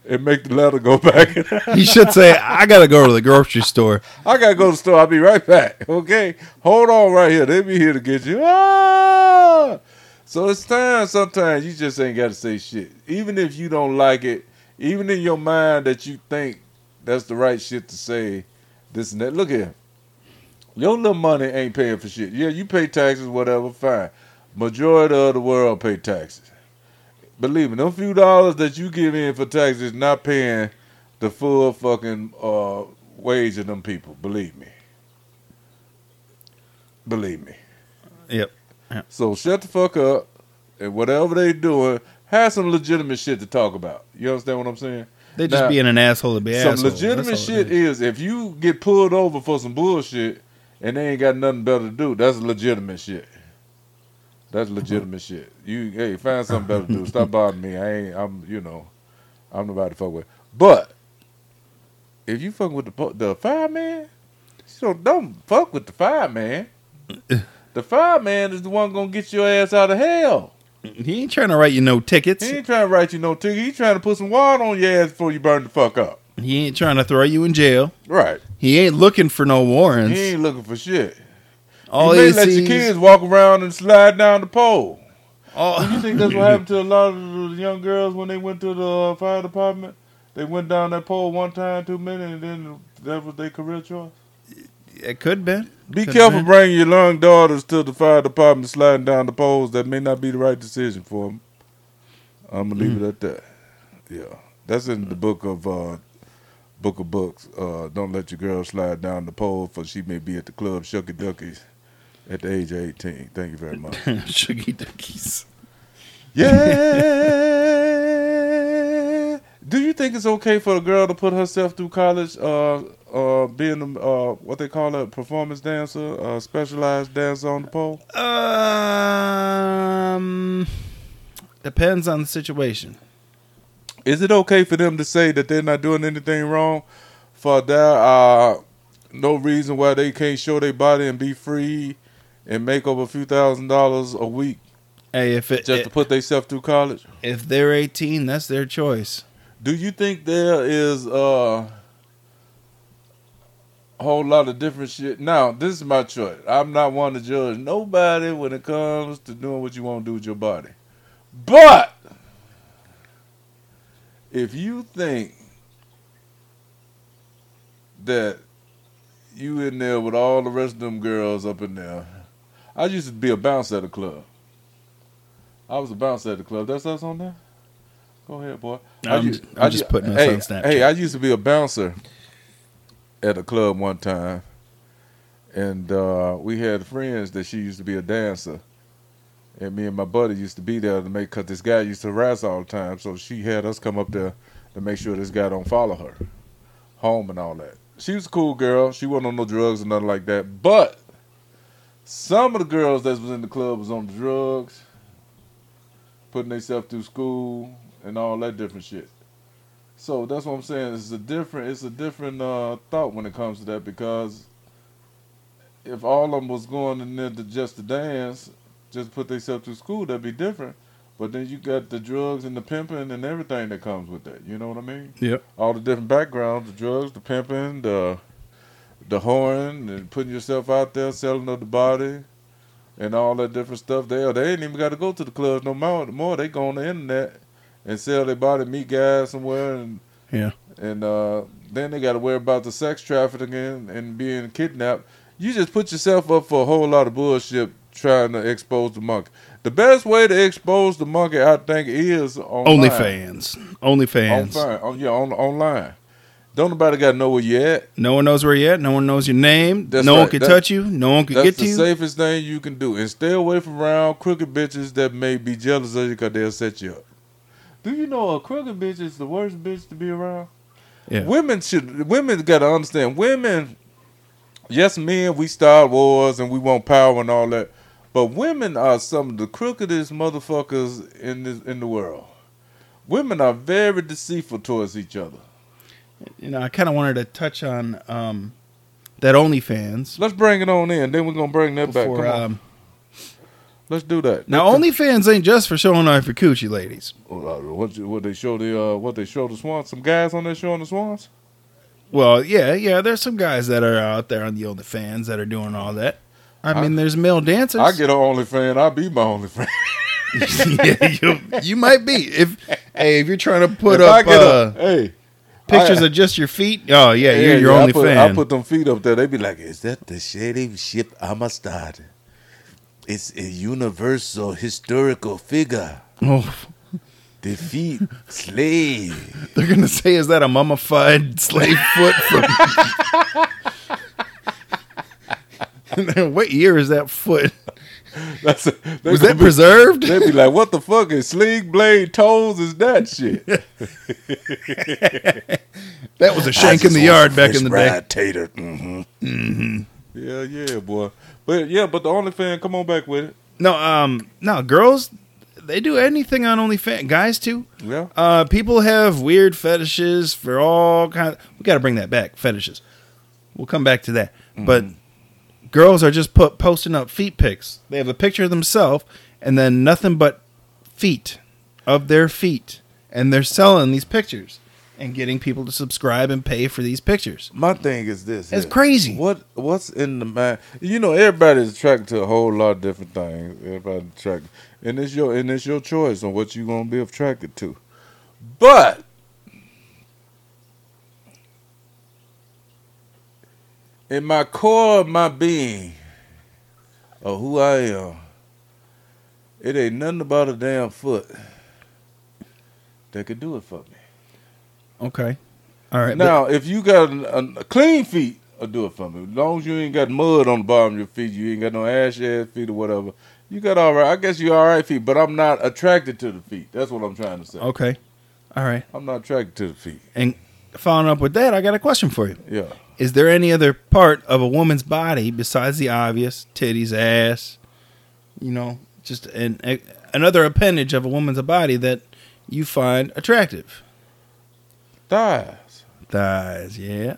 S5: And make the ladder go back.
S1: he should say i gotta go to the grocery store
S5: I gotta go to the store. I'll be right back. Okay, hold on right here. They be here to get you. Ah! So it's time. Sometimes you just ain't got to say shit, even if you don't like it. Even in your mind that you think that's the right shit to say. This and that. Look here. Your little money ain't paying for shit. Yeah, you pay taxes, whatever. Fine. Majority of the world pay taxes. Believe me, them few dollars that you give in for taxes not paying the full fucking uh, wage of them people. Believe me. Believe me.
S1: yep
S5: So shut the fuck up, and whatever they doing, have some legitimate shit to talk about. You understand what I'm saying?
S1: they just
S5: Now,
S1: being an asshole to be
S5: Some
S1: asshole.
S5: legitimate shit
S1: it is.
S5: is if you get pulled over for some bullshit and they ain't got nothing better to do, that's legitimate shit. That's legitimate shit. You hey, find something better to do. Stop bothering me. I ain't. I'm. You know, I'm nobody to fuck with. But if you fuck with the the fireman, so don't fuck with the fireman. The fireman is the one gonna get your ass out of hell.
S1: He ain't trying to write you no tickets
S5: He ain't trying to write you no ticket. He trying to put some water on your ass before you burn the fuck up.
S1: he ain't trying to throw you in jail
S5: Right.
S1: he ain't looking for no warrants
S5: He ain't looking for shit.
S1: all
S5: you may let your kids walk around and slide down the pole.
S1: all,
S5: You think that's what happened to a lot of the young girls when they went to the uh, fire department? They went down that pole one time too many, and then that was their career choice.
S1: It could be.
S5: Be
S1: Could've
S5: careful
S1: been.
S5: bringing your young daughters to the fire department sliding down the poles. That may not be the right decision for them. I'm gonna leave it at that. Yeah, that's in the book of uh, book of books. Uh, don't let your girl slide down the pole, for she may be at the club shucky duckies at the age of 18. Thank you very much.
S1: Shuggy duckies.
S5: Yeah. Do you think it's okay for a girl to put herself through college, uh, uh, being uh, what they call a performance dancer, uh, specialized dancer on the pole?
S1: Um, depends on the situation.
S5: Is it okay for them to say that they're not doing anything wrong? For there are no reason why they can't show their body and be free and make over a few thousand dollars a week
S1: Hey, if it,
S5: just to put themselves through college?
S1: if they're 18, that's their choice.
S5: Do you think there is a whole lot of different shit? Now, this is my choice. I'm not one to judge nobody when it comes to doing what you want to do with your body. But if you think that you in there with all the rest of them girls up in there, I used to be a bouncer at a club. I was a bouncer at the club. That's us on there. Go ahead, boy. I
S1: I'm-
S5: u-
S1: I'm
S5: I
S1: just putting us
S5: hey,
S1: on Snapchat.
S5: Hey, I used to be a bouncer at a club one time, and uh, we had friends that she used to be a dancer, and me and my buddy used to be there to make because this guy used to harass all the time, so she had us come up there to make sure this guy don't follow her home and all that. She was a cool girl. She wasn't on no drugs or nothing like that, but some of the girls that was in the club was on drugs, putting themselves through school and all that different shit. So that's what I'm saying. It's a different. It's a different uh, thought when it comes to that because if all of them was going in there to just to dance, just put themselves through school, that'd be different. But then you got the drugs and the pimping and everything that comes with that. You know what I mean?
S1: Yep.
S5: All the different backgrounds: the drugs, the pimping, the the whoring, and putting yourself out there, selling of the body, and all that different stuff. There, they ain't even got to go to the clubs no more. The more they go on the internet and sell their body, meet guys somewhere, and
S1: Yeah.
S5: and uh, then they got to worry about the sex trafficking and being kidnapped. You just put yourself up for a whole lot of bullshit trying to expose the monkey. The best way to expose the monkey, I think, is online.
S1: OnlyFans.
S5: On
S1: OnlyFans.
S5: fine. On, yeah, on, online. Don't nobody got to know where you at.
S1: No one knows where you're at. No one knows your name.
S5: That's
S1: no one can touch you. No one can get to you.
S5: safest thing you can do. And stay away from around crooked bitches that may be jealous of you because they'll set you up. Do you know a crooked bitch is the worst bitch to be around?
S1: Yeah.
S5: Women should women gotta understand. Women yes, men, we start wars and we want power and all that. But women are some of the crookedest motherfuckers in this in the world. Women are very deceitful towards each other.
S1: You know, I kind of wanted to touch on um, that OnlyFans
S5: Let's bring it on in. Then we're gonna bring that back.
S1: before.
S5: Come on. Let's do that.
S1: now, OnlyFans ain't just for showing off your coochie, ladies.
S5: What, what they show the uh, what they show the swans? Some guys on there showing the swans.
S1: Well, yeah, yeah. There's some guys that are out there on the OnlyFans that are doing all that. I,
S5: I-
S1: mean, there's male dancers.
S5: I get an OnlyFan. I'll be my OnlyFan.
S1: yeah, you, you might be if hey if you're trying to put
S5: if I
S1: up uh,
S5: a, hey
S1: pictures
S5: I-
S1: of just your feet. Oh yeah, you're
S5: yeah,
S1: your
S5: yeah,
S1: only
S5: I put,
S1: fan.
S5: I put them feet up there. They be like, "Is that the shady ship Amistad? It's a universal historical figure.
S1: oh,
S5: Defeat slave."
S1: they're gonna say, is that a mummified slave foot from? what year is that foot?
S5: That's a,
S1: Was that
S5: be-
S1: preserved?
S5: They'd be like, "What the fuck is sling blade toes? Is that shit?"
S1: That was a shank in the yard back in the day.
S5: Tater. Mm-hmm. Yeah, yeah, boy. But yeah, but the OnlyFans, come on back with it.
S1: No, um, no, girls, they do anything on OnlyFans. Guys too.
S5: Yeah.
S1: Uh, people have weird fetishes for all kind. we got to bring that back. Fetishes. We'll come back to that. But girls are just put posting up feet pics. They have a picture of themselves and then nothing but feet of their feet, and they're selling these pictures and getting people to subscribe and pay for these pictures.
S5: My thing is this:
S1: It's
S5: here.
S1: crazy.
S5: What What's in the mind? You know, everybody's attracted to a whole lot of different things. Everybody attracted, and it's your and it's your choice on what you're gonna be attracted to. But in my core of my being, of who I am, it ain't nothing about a damn foot that could do it for me.
S1: Okay. All right.
S5: Now, if you got a, a clean feet, I'll do it for me. As long as you ain't got mud on the bottom of your feet, you ain't got no ash ass feet or whatever. You got all right. I guess you all right feet, but I'm not attracted to the feet. That's what I'm trying to say.
S1: okay. All right.
S5: I'm not attracted to the feet.
S1: And following up with that, I got a question for you.
S5: Yeah.
S1: Is there any other part of a woman's body besides the obvious titties, ass, you know, just an, a, another appendage of a woman's body that you find attractive?
S5: Thighs.
S1: Thighs, yeah.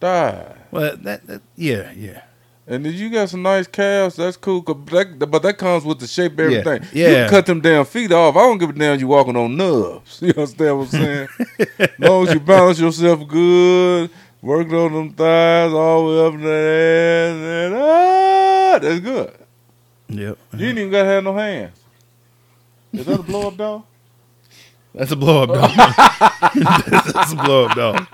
S5: Thighs.
S1: Well, that, that yeah, yeah.
S5: And then you got some nice calves. That's cool. 'cause that, but that comes with the shape of
S1: Yeah,
S5: everything.
S1: yeah.
S5: You can cut them damn feet off. I don't give a damn you walking on nubs. You understand what I'm saying? as long as you balance yourself good, working on them thighs all the way up to that ass, and ah, that's good.
S1: Yep.
S5: You ain't even got to have no hands. Is that a blow up dog?
S1: That's a blow up dog. that's a blow up dog.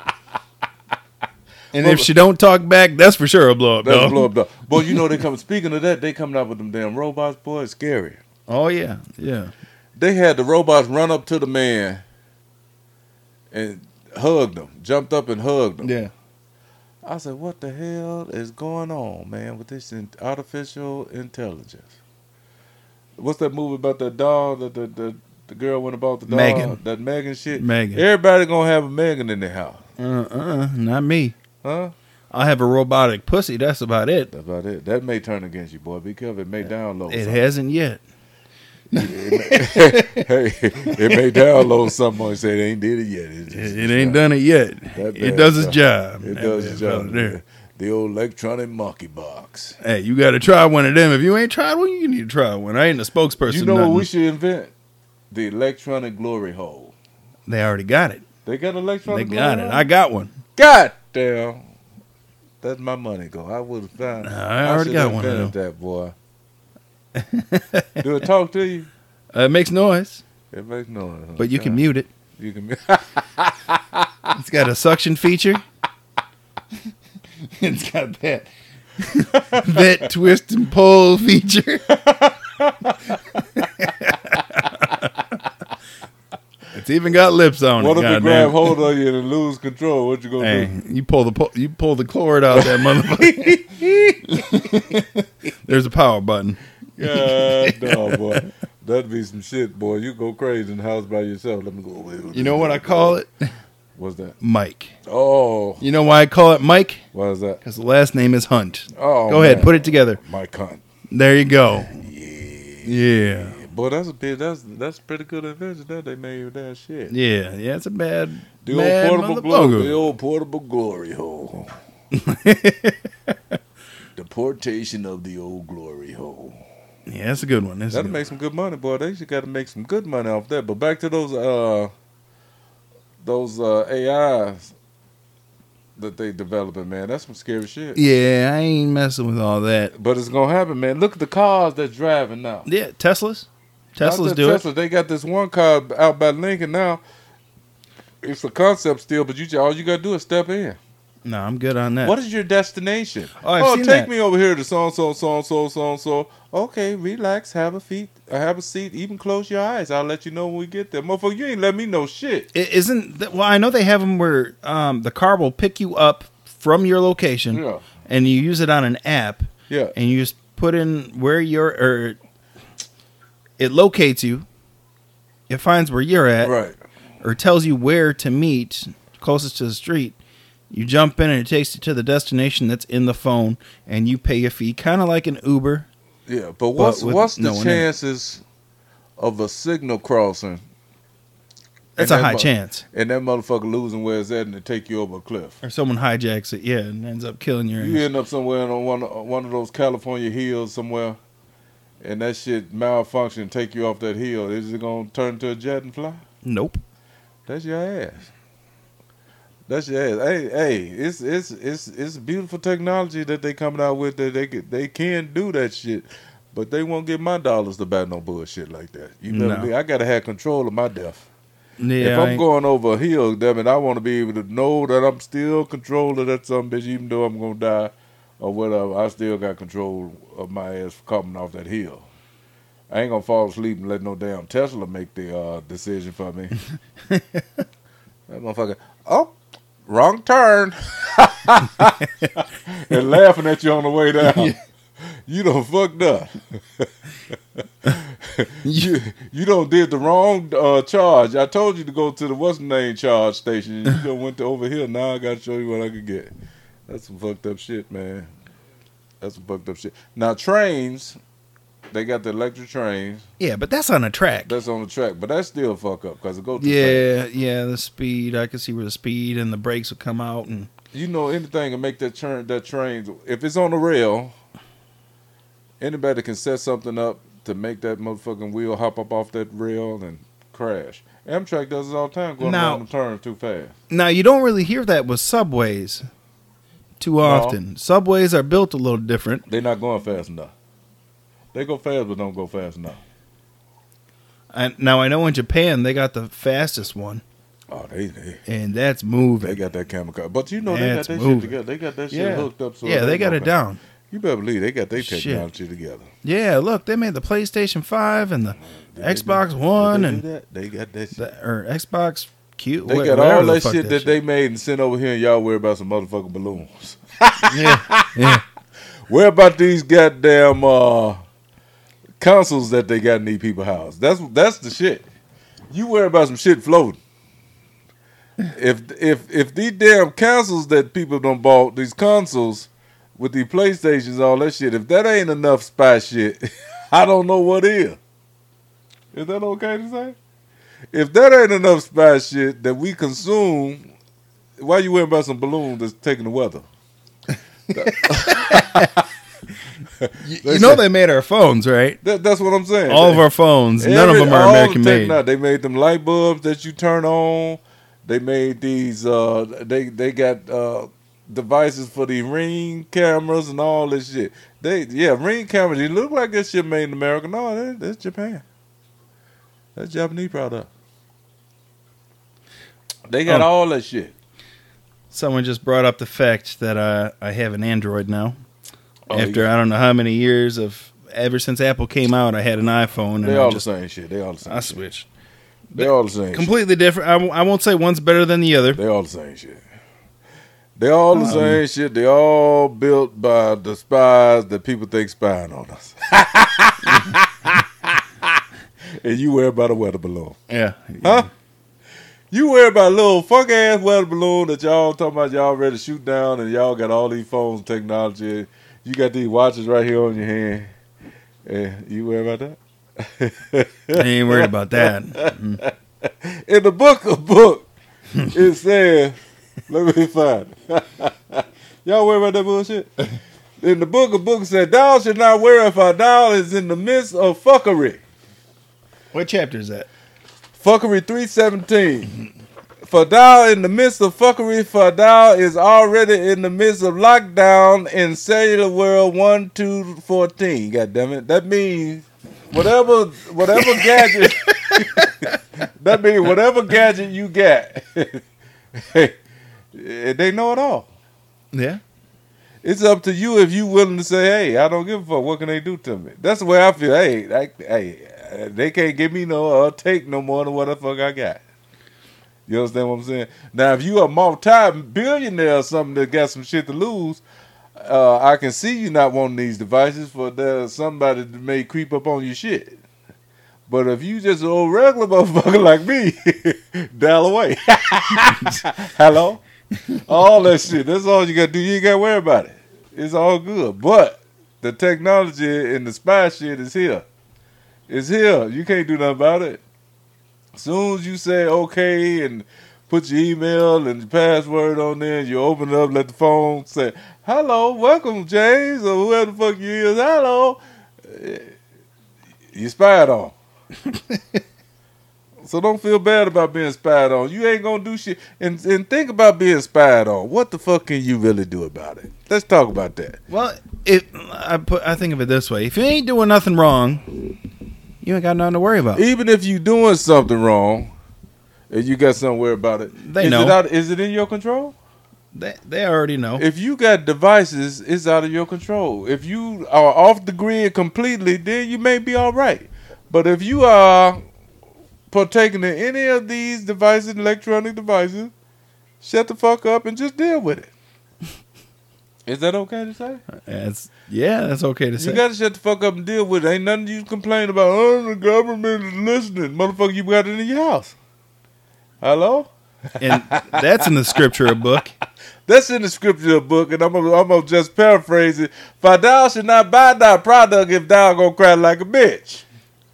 S1: And if she don't talk back, that's for sure a blow up
S5: a blow up dog. Boy, you know they come. Speaking of that, they coming out with them damn robots. Boy, it's scary.
S1: Oh yeah, yeah.
S5: they had the robots run up to the man and hugged him, jumped up and hugged him.
S1: Yeah.
S5: I said, "What the hell is going on, man, with this in- artificial intelligence?" What's that movie about that dog that the, the the girl went about the dog?
S1: Megan.
S5: That Megan shit.
S1: Megan.
S5: Everybody gonna have a Megan in their house,
S1: Uh uh not me.
S5: huh?
S1: I have a robotic pussy. That's about it.
S5: That's about it. That may turn against you, boy. Be careful. It may download.
S1: It
S5: something.
S1: hasn't yet.
S5: hey, it may download something and say it ain't did it yet. It's just-
S1: It, it ain't done it yet.
S5: That
S1: It does its job.
S5: It
S1: That
S5: does its job.
S1: there.
S5: The old electronic monkey box.
S1: Hey, you got to try one of them. If you ain't tried one, you need to try one. I ain't a spokesperson.
S5: You know what we should invent? The electronic glory hole.
S1: They already got it.
S5: They got electronic.
S1: They
S5: got
S1: it.
S5: hole?
S1: I got one.
S5: God damn. That's my money go. I would have found
S1: I already
S5: should
S1: got one of
S5: invented that boy. Do it talk to you?
S1: Uh, it makes noise,
S5: It makes noise. huh?
S1: but you can mute it.
S5: You can
S1: It's got a suction feature. it's got that that twist and pull feature. it's even got lips on
S5: What
S1: it.
S5: What if
S1: goddamn.
S5: grab hold of you and lose control? What you gonna
S1: Hey,
S5: do?
S1: you pull the pu- you pull the cord out that motherfucker. There's a power button.
S5: God no, boy. That'd be some shit, boy. You go crazy in the house by yourself. Let me go away. with
S1: You know what I call it?
S5: What's that?
S1: Mike.
S5: Oh,
S1: You know why I call it Mike?
S5: what is that?
S1: Because the last name is Hunt.
S5: Oh,
S1: Go ahead, put it together.
S5: Mike Hunt.
S1: There you go. Yeah.
S5: Boy, that's a bit. That's that's pretty good invention that they made with that shit.
S1: Yeah. Yeah. It's a bad.
S5: The
S1: bad
S5: old portable glory, the old portable glory hole. Deportation of the old glory hole.
S1: Yeah, that's a good one. That's
S5: That'll make some good money, boy. They should got to make some good money off that. But back to those uh those uh AIs that they developing, man. That's some scary shit.
S1: Yeah, I ain't messing with all that.
S5: But it's gonna happen, man. Look at the cars that's driving now.
S1: Yeah, Teslas. Teslas do
S5: Tesla, They got this one car out by Lincoln now. It's a concept still, but you all you gotta do is step in.
S1: No, I'm good on that.
S5: What is your destination?
S1: Oh, I've
S5: oh take
S1: that.
S5: me over here to so and so, so and so, so and so. Okay, relax, have a feet, uh, have a seat, even close your eyes. I'll let you know when we get there, motherfucker. You ain't let me know shit.
S1: Isn't that, well? I know they have them where um, the car will pick you up from your location,
S5: Yeah.
S1: and you use it on an app,
S5: Yeah,
S1: and you just put in where you're, or it locates you. It finds where you're at,
S5: right.
S1: or tells you where to meet closest to the street. You jump in and it takes you to the destination that's in the phone, and you pay a fee, kind of like an Uber.
S5: Yeah, but what's
S1: with
S5: what's the
S1: no
S5: chances of a signal crossing
S1: That's a
S5: that
S1: high
S5: mu-
S1: chance.
S5: and that motherfucker losing where it's at and it take you over a cliff?
S1: Or someone hijacks it, yeah, and ends up killing your
S5: You
S1: ass.
S5: end up somewhere on one one of those California hills somewhere, and that shit malfunction take you off that hill. Is it gonna turn to a jet and fly?
S1: Nope.
S5: That's your ass. That's your ass. Hey, hey, it's it's it's it's beautiful technology that they coming out with that they they can do that shit, but they won't get my dollars to buy no bullshit like that. You know,
S1: No.
S5: me? I gotta have control of my death.
S1: Yeah,
S5: if
S1: I
S5: I'm going over a hill, damn it, I want to be able to know that I'm still control of that some bitch, even though I'm gonna die. Or whatever, I still got control of my ass coming off that hill. I ain't gonna fall asleep and let no damn Tesla make the uh, decision for me. that motherfucker, oh, wrong turn, and laughing at you on the way down. You done fucked up. you you don't did the wrong uh, charge. I told you to go to the what's the name charge station. You done went to over here. Now I gotta show you what I could get. That's some fucked up shit, man. That's some fucked up shit. Now trains, they got the electric trains.
S1: Yeah, but that's on a track.
S5: That's on the track, but that's still fuck up because it goes. too fast.
S1: Yeah, yeah, the speed. I can see where the speed and the brakes would come out, and
S5: You know anything and make that turn that train if it's on the rail. Anybody can set something up to make that motherfucking wheel hop up off that rail and crash. Amtrak does it all the time, going
S1: Now-
S5: around the turn too fast.
S1: now you don't really hear that with subways too often. Subways are built a little different.
S5: They're not going fast enough. They go fast, but don't go fast enough.
S1: And now I know in Japan they got the fastest one,
S5: Oh, they they,
S1: and that's moving.
S5: they got that chemical, but you know they got that
S1: moving.
S5: shit together. They got that shit
S1: Yeah.
S5: hooked up. So
S1: yeah, they got it down.
S5: You better believe they got their
S1: Shit.
S5: technology together.
S1: Yeah, look, they made the PlayStation Five and the
S5: Did they
S1: Xbox
S5: do-
S1: One
S5: did they
S1: and
S5: that? they got that shit.
S1: the, or Xbox Q.
S5: They got
S1: whatever
S5: all
S1: the
S5: that
S1: fuck
S5: shit that they made and sent over here, and y'all worry about some motherfucking balloons.
S1: yeah, yeah.
S5: Worry about these goddamn uh, consoles that they got in these people's house. That's that's the shit. You worry about some shit floating. if if if these damn consoles that people don't bought, these consoles with these PlayStations, all that shit, if that ain't enough spy shit, I don't know what is. Is that okay to say? If that ain't enough spy shit that we consume, why you worrying about some balloons that's taking the weather?
S1: You know they made our phones, right?
S5: That, that's what I'm saying.
S1: All of our phones, none of them are American made.
S5: techno- They made them light bulbs that you turn on. They made these. Uh, they they got uh, devices for the ring cameras and all this shit. They yeah, ring cameras. You look like this shit made in America. No, that, that's Japan. That's Japanese product. They got
S1: Um,
S5: all that shit.
S1: Someone just brought up the fact that uh, I have an Android now.
S5: Oh,
S1: After
S5: yeah.
S1: I don't know how many years of ever since Apple came out, I had an iPhone and
S5: They
S1: I
S5: all
S1: just
S5: the same shit. They all the same.
S1: I switched.
S5: They all the same. shit.
S1: Completely different. I, w- I won't say one's better than the other.
S5: They all the same shit. They all the
S1: Um,
S5: same shit. They all built by the spies that people think spying on us. and you worry about a weather balloon.
S1: Yeah.
S5: Huh? You worry about a little fuck ass weather balloon that y'all talking about y'all ready to shoot down and y'all got all these phones and technology. You got these watches right here on your hand. And you worry about that?
S1: I ain't worried about that. Mm.
S5: in the book of book, it says, let me find it. Y'all worry about that bullshit? In the book of books, it said, Thou should not worry if our thou is in the midst of fuckery.
S1: What chapter is that?
S5: Fuckery 317. For thou in the midst of fuckery, for thou is already in the midst of lockdown in cellular world 1 2 14. God damn it. That means whatever whatever gadget that means whatever gadget you got. they know it all.
S1: Yeah.
S5: It's up to you if you willing to say, "Hey, I don't give a fuck. What can they do to me?" That's the way I feel. Hey, I, hey, they can't give me no uh, take no more than what the fuck I got. You understand what I'm saying? Now, if you a multi-billionaire or something that got some shit to lose, uh, I can see you not wanting these devices for there's somebody that may creep up on your shit. But if you just an old regular motherfucker like me, dial away. Hello? all that shit. That's all you gotta do. You ain't gotta worry about it. It's all good. But the technology and the spy shit is here. It's here. You can't do nothing about it. As soon as you say okay and put your email and your password on there, and you open it up, let the phone say, Hello, welcome, James, or whoever the fuck you is, hello. You spied on. So don't feel bad about being spied on. You ain't gonna do shit. And and think about being spied on. What the fuck can you really do about it? Let's talk about that.
S1: Well, it I put I think of it this way: if you ain't doing nothing wrong, you ain't got nothing to worry about.
S5: Even if you doing something wrong, and you got something to worry about it,
S1: They
S5: is
S1: know.
S5: It out, is it in your control?
S1: They they already know.
S5: If you got devices, it's out of your control. If you are off the grid completely, then you may be all right. But if you are partaking in any of these devices, electronic devices, shut the fuck up and just deal with it. Is that okay to say?
S1: That's yeah, that's okay to say.
S5: You gotta shut the fuck up and deal with it. Ain't nothing you complain about. Oh, the government is listening. Motherfucker, you got it in your house. Hello?
S1: and that's in the scripture book.
S5: That's in the scripture book, and I'm gonna, I'm gonna just paraphrase it. For thou should not buy thy product if thou gonna cry like a bitch.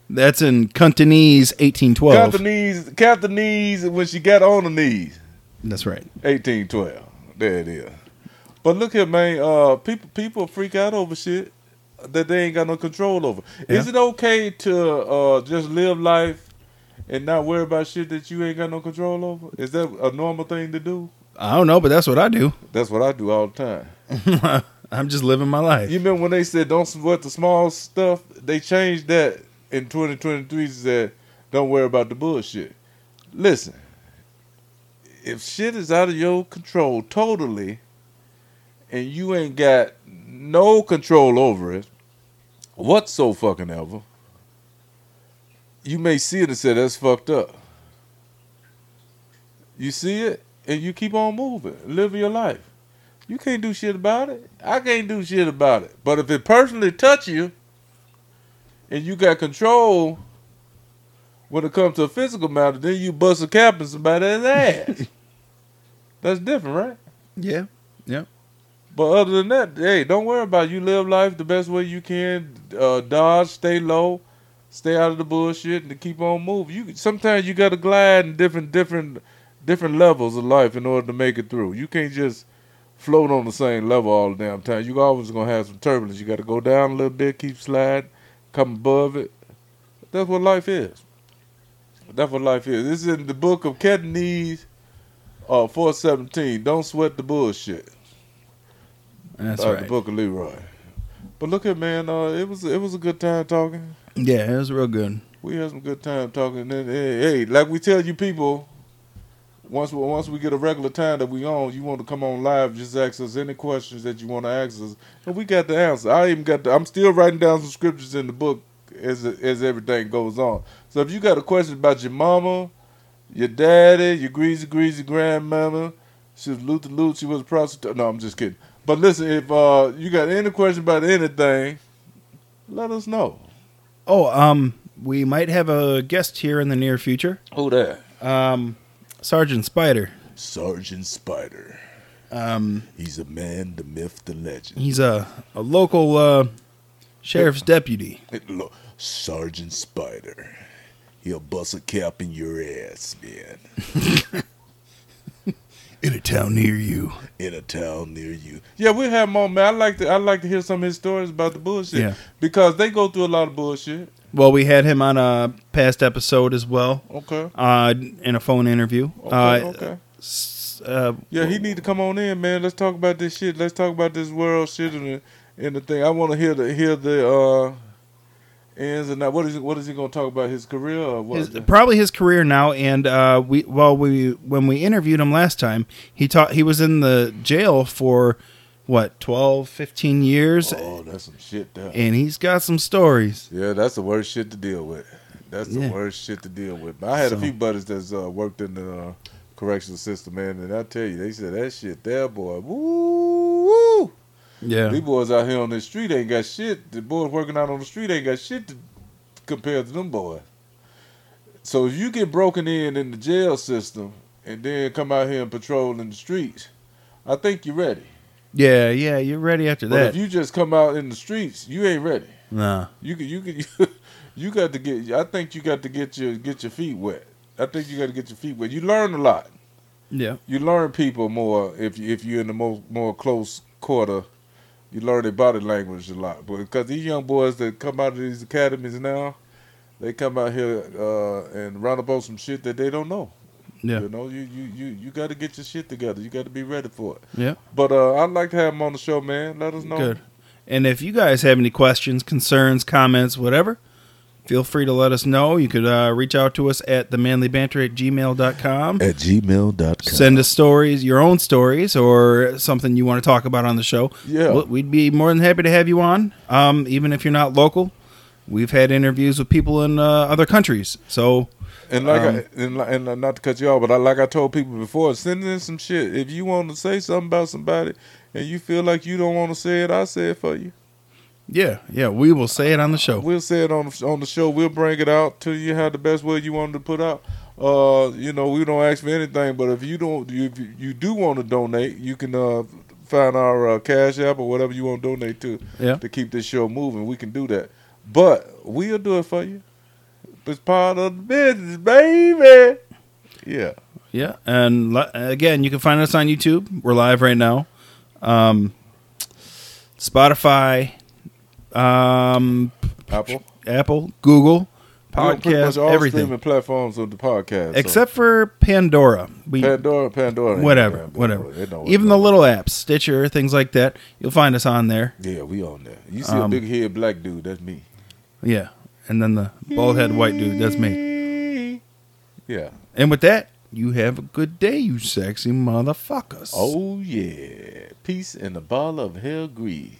S1: That's in Cantonese eighteen
S5: Count
S1: twelve.
S5: the knees, count the knees when she got on the knees.
S1: That's right.
S5: Eighteen twelve. There it is. But look here, man. Uh, people people freak out over shit that they ain't got no control over. Is it okay to uh just live life and not worry about shit that you ain't got no control over? Is that a normal thing to do?
S1: I don't know, but that's what I do.
S5: That's what I do all the time.
S1: I'm just living my life.
S5: You remember when they said don't sweat the small stuff? They changed that in 2023 said don't worry about the bullshit. Listen, if shit is out of your control totally and you ain't got no control over it what so fucking ever, you may see it and say that's fucked up. You see it and you keep on moving, living your life. You can't do shit about it. I can't do shit about it. But if it personally touch you and you got control when it comes to a physical matter, then you bust a cap in somebody's ass. That's different, right?
S1: Yeah. Yeah.
S5: But other than that, hey, don't worry about it. You live life the best way you can. Uh, dodge, stay low, stay out of the bullshit, and keep on moving. You sometimes you got to glide in different, different, different levels of life in order to make it through. You can't just float on the same level all the damn time. You always gonna have some turbulence. You got to go down a little bit, keep sliding, come above it. That's what life is. That's what life is. This is in the book of Catanese, uh, four seventeen. Don't sweat the bullshit
S1: That's
S5: uh,
S1: right.
S5: the book of Leroy. But look at man, uh, it was it was a good time talking.
S1: Yeah, it was real good.
S5: We had some good time talking. And then, hey, hey, like we tell you people, once we, once we get a regular time that we on, you want to come on live, just ask us any questions that you want to ask us, and we got the answer. I even got the. I'm still writing down some scriptures in the book as as everything goes on. So if you got a question about your mama, your daddy, your greasy greasy grandmama, she was Luther Lute, she was a prostitute. No, I'm just kidding. But listen, if uh, you got any question about anything, let us know.
S1: Oh, um, we might have a guest here in the near future.
S5: Who that?
S1: Um, Sergeant Spider.
S5: Sergeant Spider.
S1: Um,
S5: He's a man, the myth, the legend.
S1: he's a a local uh, sheriff's deputy.
S5: It- Sergeant Spider. He'll bust a cap in your ass, man.
S1: In a town near you.
S5: In a town near you. Yeah, we have more, man. I like to. I like to hear some of his stories about the bullshit.
S1: Yeah.
S5: Because they go through a lot of bullshit.
S1: Well, we had him on a past episode as well,
S5: Okay.
S1: uh, in a phone interview.
S5: Okay.
S1: uh,
S5: okay.
S1: uh,
S5: Yeah, he need to come on in, man. Let's talk about this shit. Let's talk about this world shit and the and the thing. I want to hear the hear the ins and that. What is he, what is he gonna talk about? His career or what?
S1: his, probably his career now, and uh, we well we when we interviewed him last time, he taught he was in the jail for what 12, 15 years,
S5: oh, that's some shit there.
S1: and he's got some stories.
S5: Yeah, that's the worst shit to deal with. That's the
S1: Yeah.
S5: worst shit to deal with. But I had a few buddies that's uh, worked in the uh, correctional system, man, and I tell you, they said that shit there, boy. Woo, woo.
S1: Yeah,
S5: These boys out here on the street ain't got shit. The boys working out on the street ain't got shit to compare to them boys. So if you get broken in in the jail system and then come out here and patrol in the streets, I think you're ready.
S1: yeah, yeah. You're ready after
S5: But
S1: that.
S5: if you just come out in the streets, you ain't ready.
S1: nah,
S5: You can, you can, you got to get. I think you got to get your get your feet wet. I think you got to get your feet wet. You learn a lot.
S1: yeah,
S5: You learn people more if you, if you're in the more more close quarter. You learn their body language a lot. But because these young boys that come out of these academies now, they come out here uh, and run up on some shit that they don't know.
S1: yeah,
S5: You know, you you you, you got to get your shit together. You got to be ready for it.
S1: yeah.
S5: But uh, I'd like to have them on the show, man. Let us know.
S1: Good. And if you guys have any questions, concerns, comments, whatever, feel free to let us know. You could uh, reach out to us at themanlybanter at gmail.com.
S5: At gmail.com.
S1: Send us stories, your own stories, or something you want to talk about on the show.
S5: Yeah.
S1: We'd be more than happy to have you on, um, even if you're not local. We've had interviews with people in uh, other countries. So,
S5: And like
S1: Um,
S5: I, and, and uh, not to cut you off, but I, like I told people before, send in some shit. If you want to say something about somebody and you feel like you don't want to say it, I say it for you.
S1: Yeah, yeah, we will say it on the show.
S5: We'll say it on the, on the show. We'll bring it out to you how the best way you want to put out. Uh, you know, we don't ask for anything, but if you don't, if you, do want to donate, you can uh find our uh, cash app or whatever you want to donate to
S1: Yeah.
S5: to keep this show moving. We can do that, but we'll do it for you. It's part of the business, baby. Yeah.
S1: Yeah, and li- again, you can find us on YouTube. We're live right now. Um, Spotify, um,
S5: Apple.
S1: Apple, Google,
S5: We're on pretty much
S1: podcast,
S5: all
S1: everything
S5: streaming platforms of the podcast, so-
S1: except for Pandora. We
S5: Pandora. Pandora.
S1: whatever,
S5: Pandora.
S1: whatever. Even the little apps, Stitcher, things like that. You'll find us on there.
S5: Yeah, we on there. You see a
S1: Um,
S5: big head black dude? That's me.
S1: Yeah, and then the bald head white dude. That's me.
S5: Yeah.
S1: And with that, you have a good day, you sexy motherfuckers.
S5: Oh yeah. Peace and a bottle of hell grease.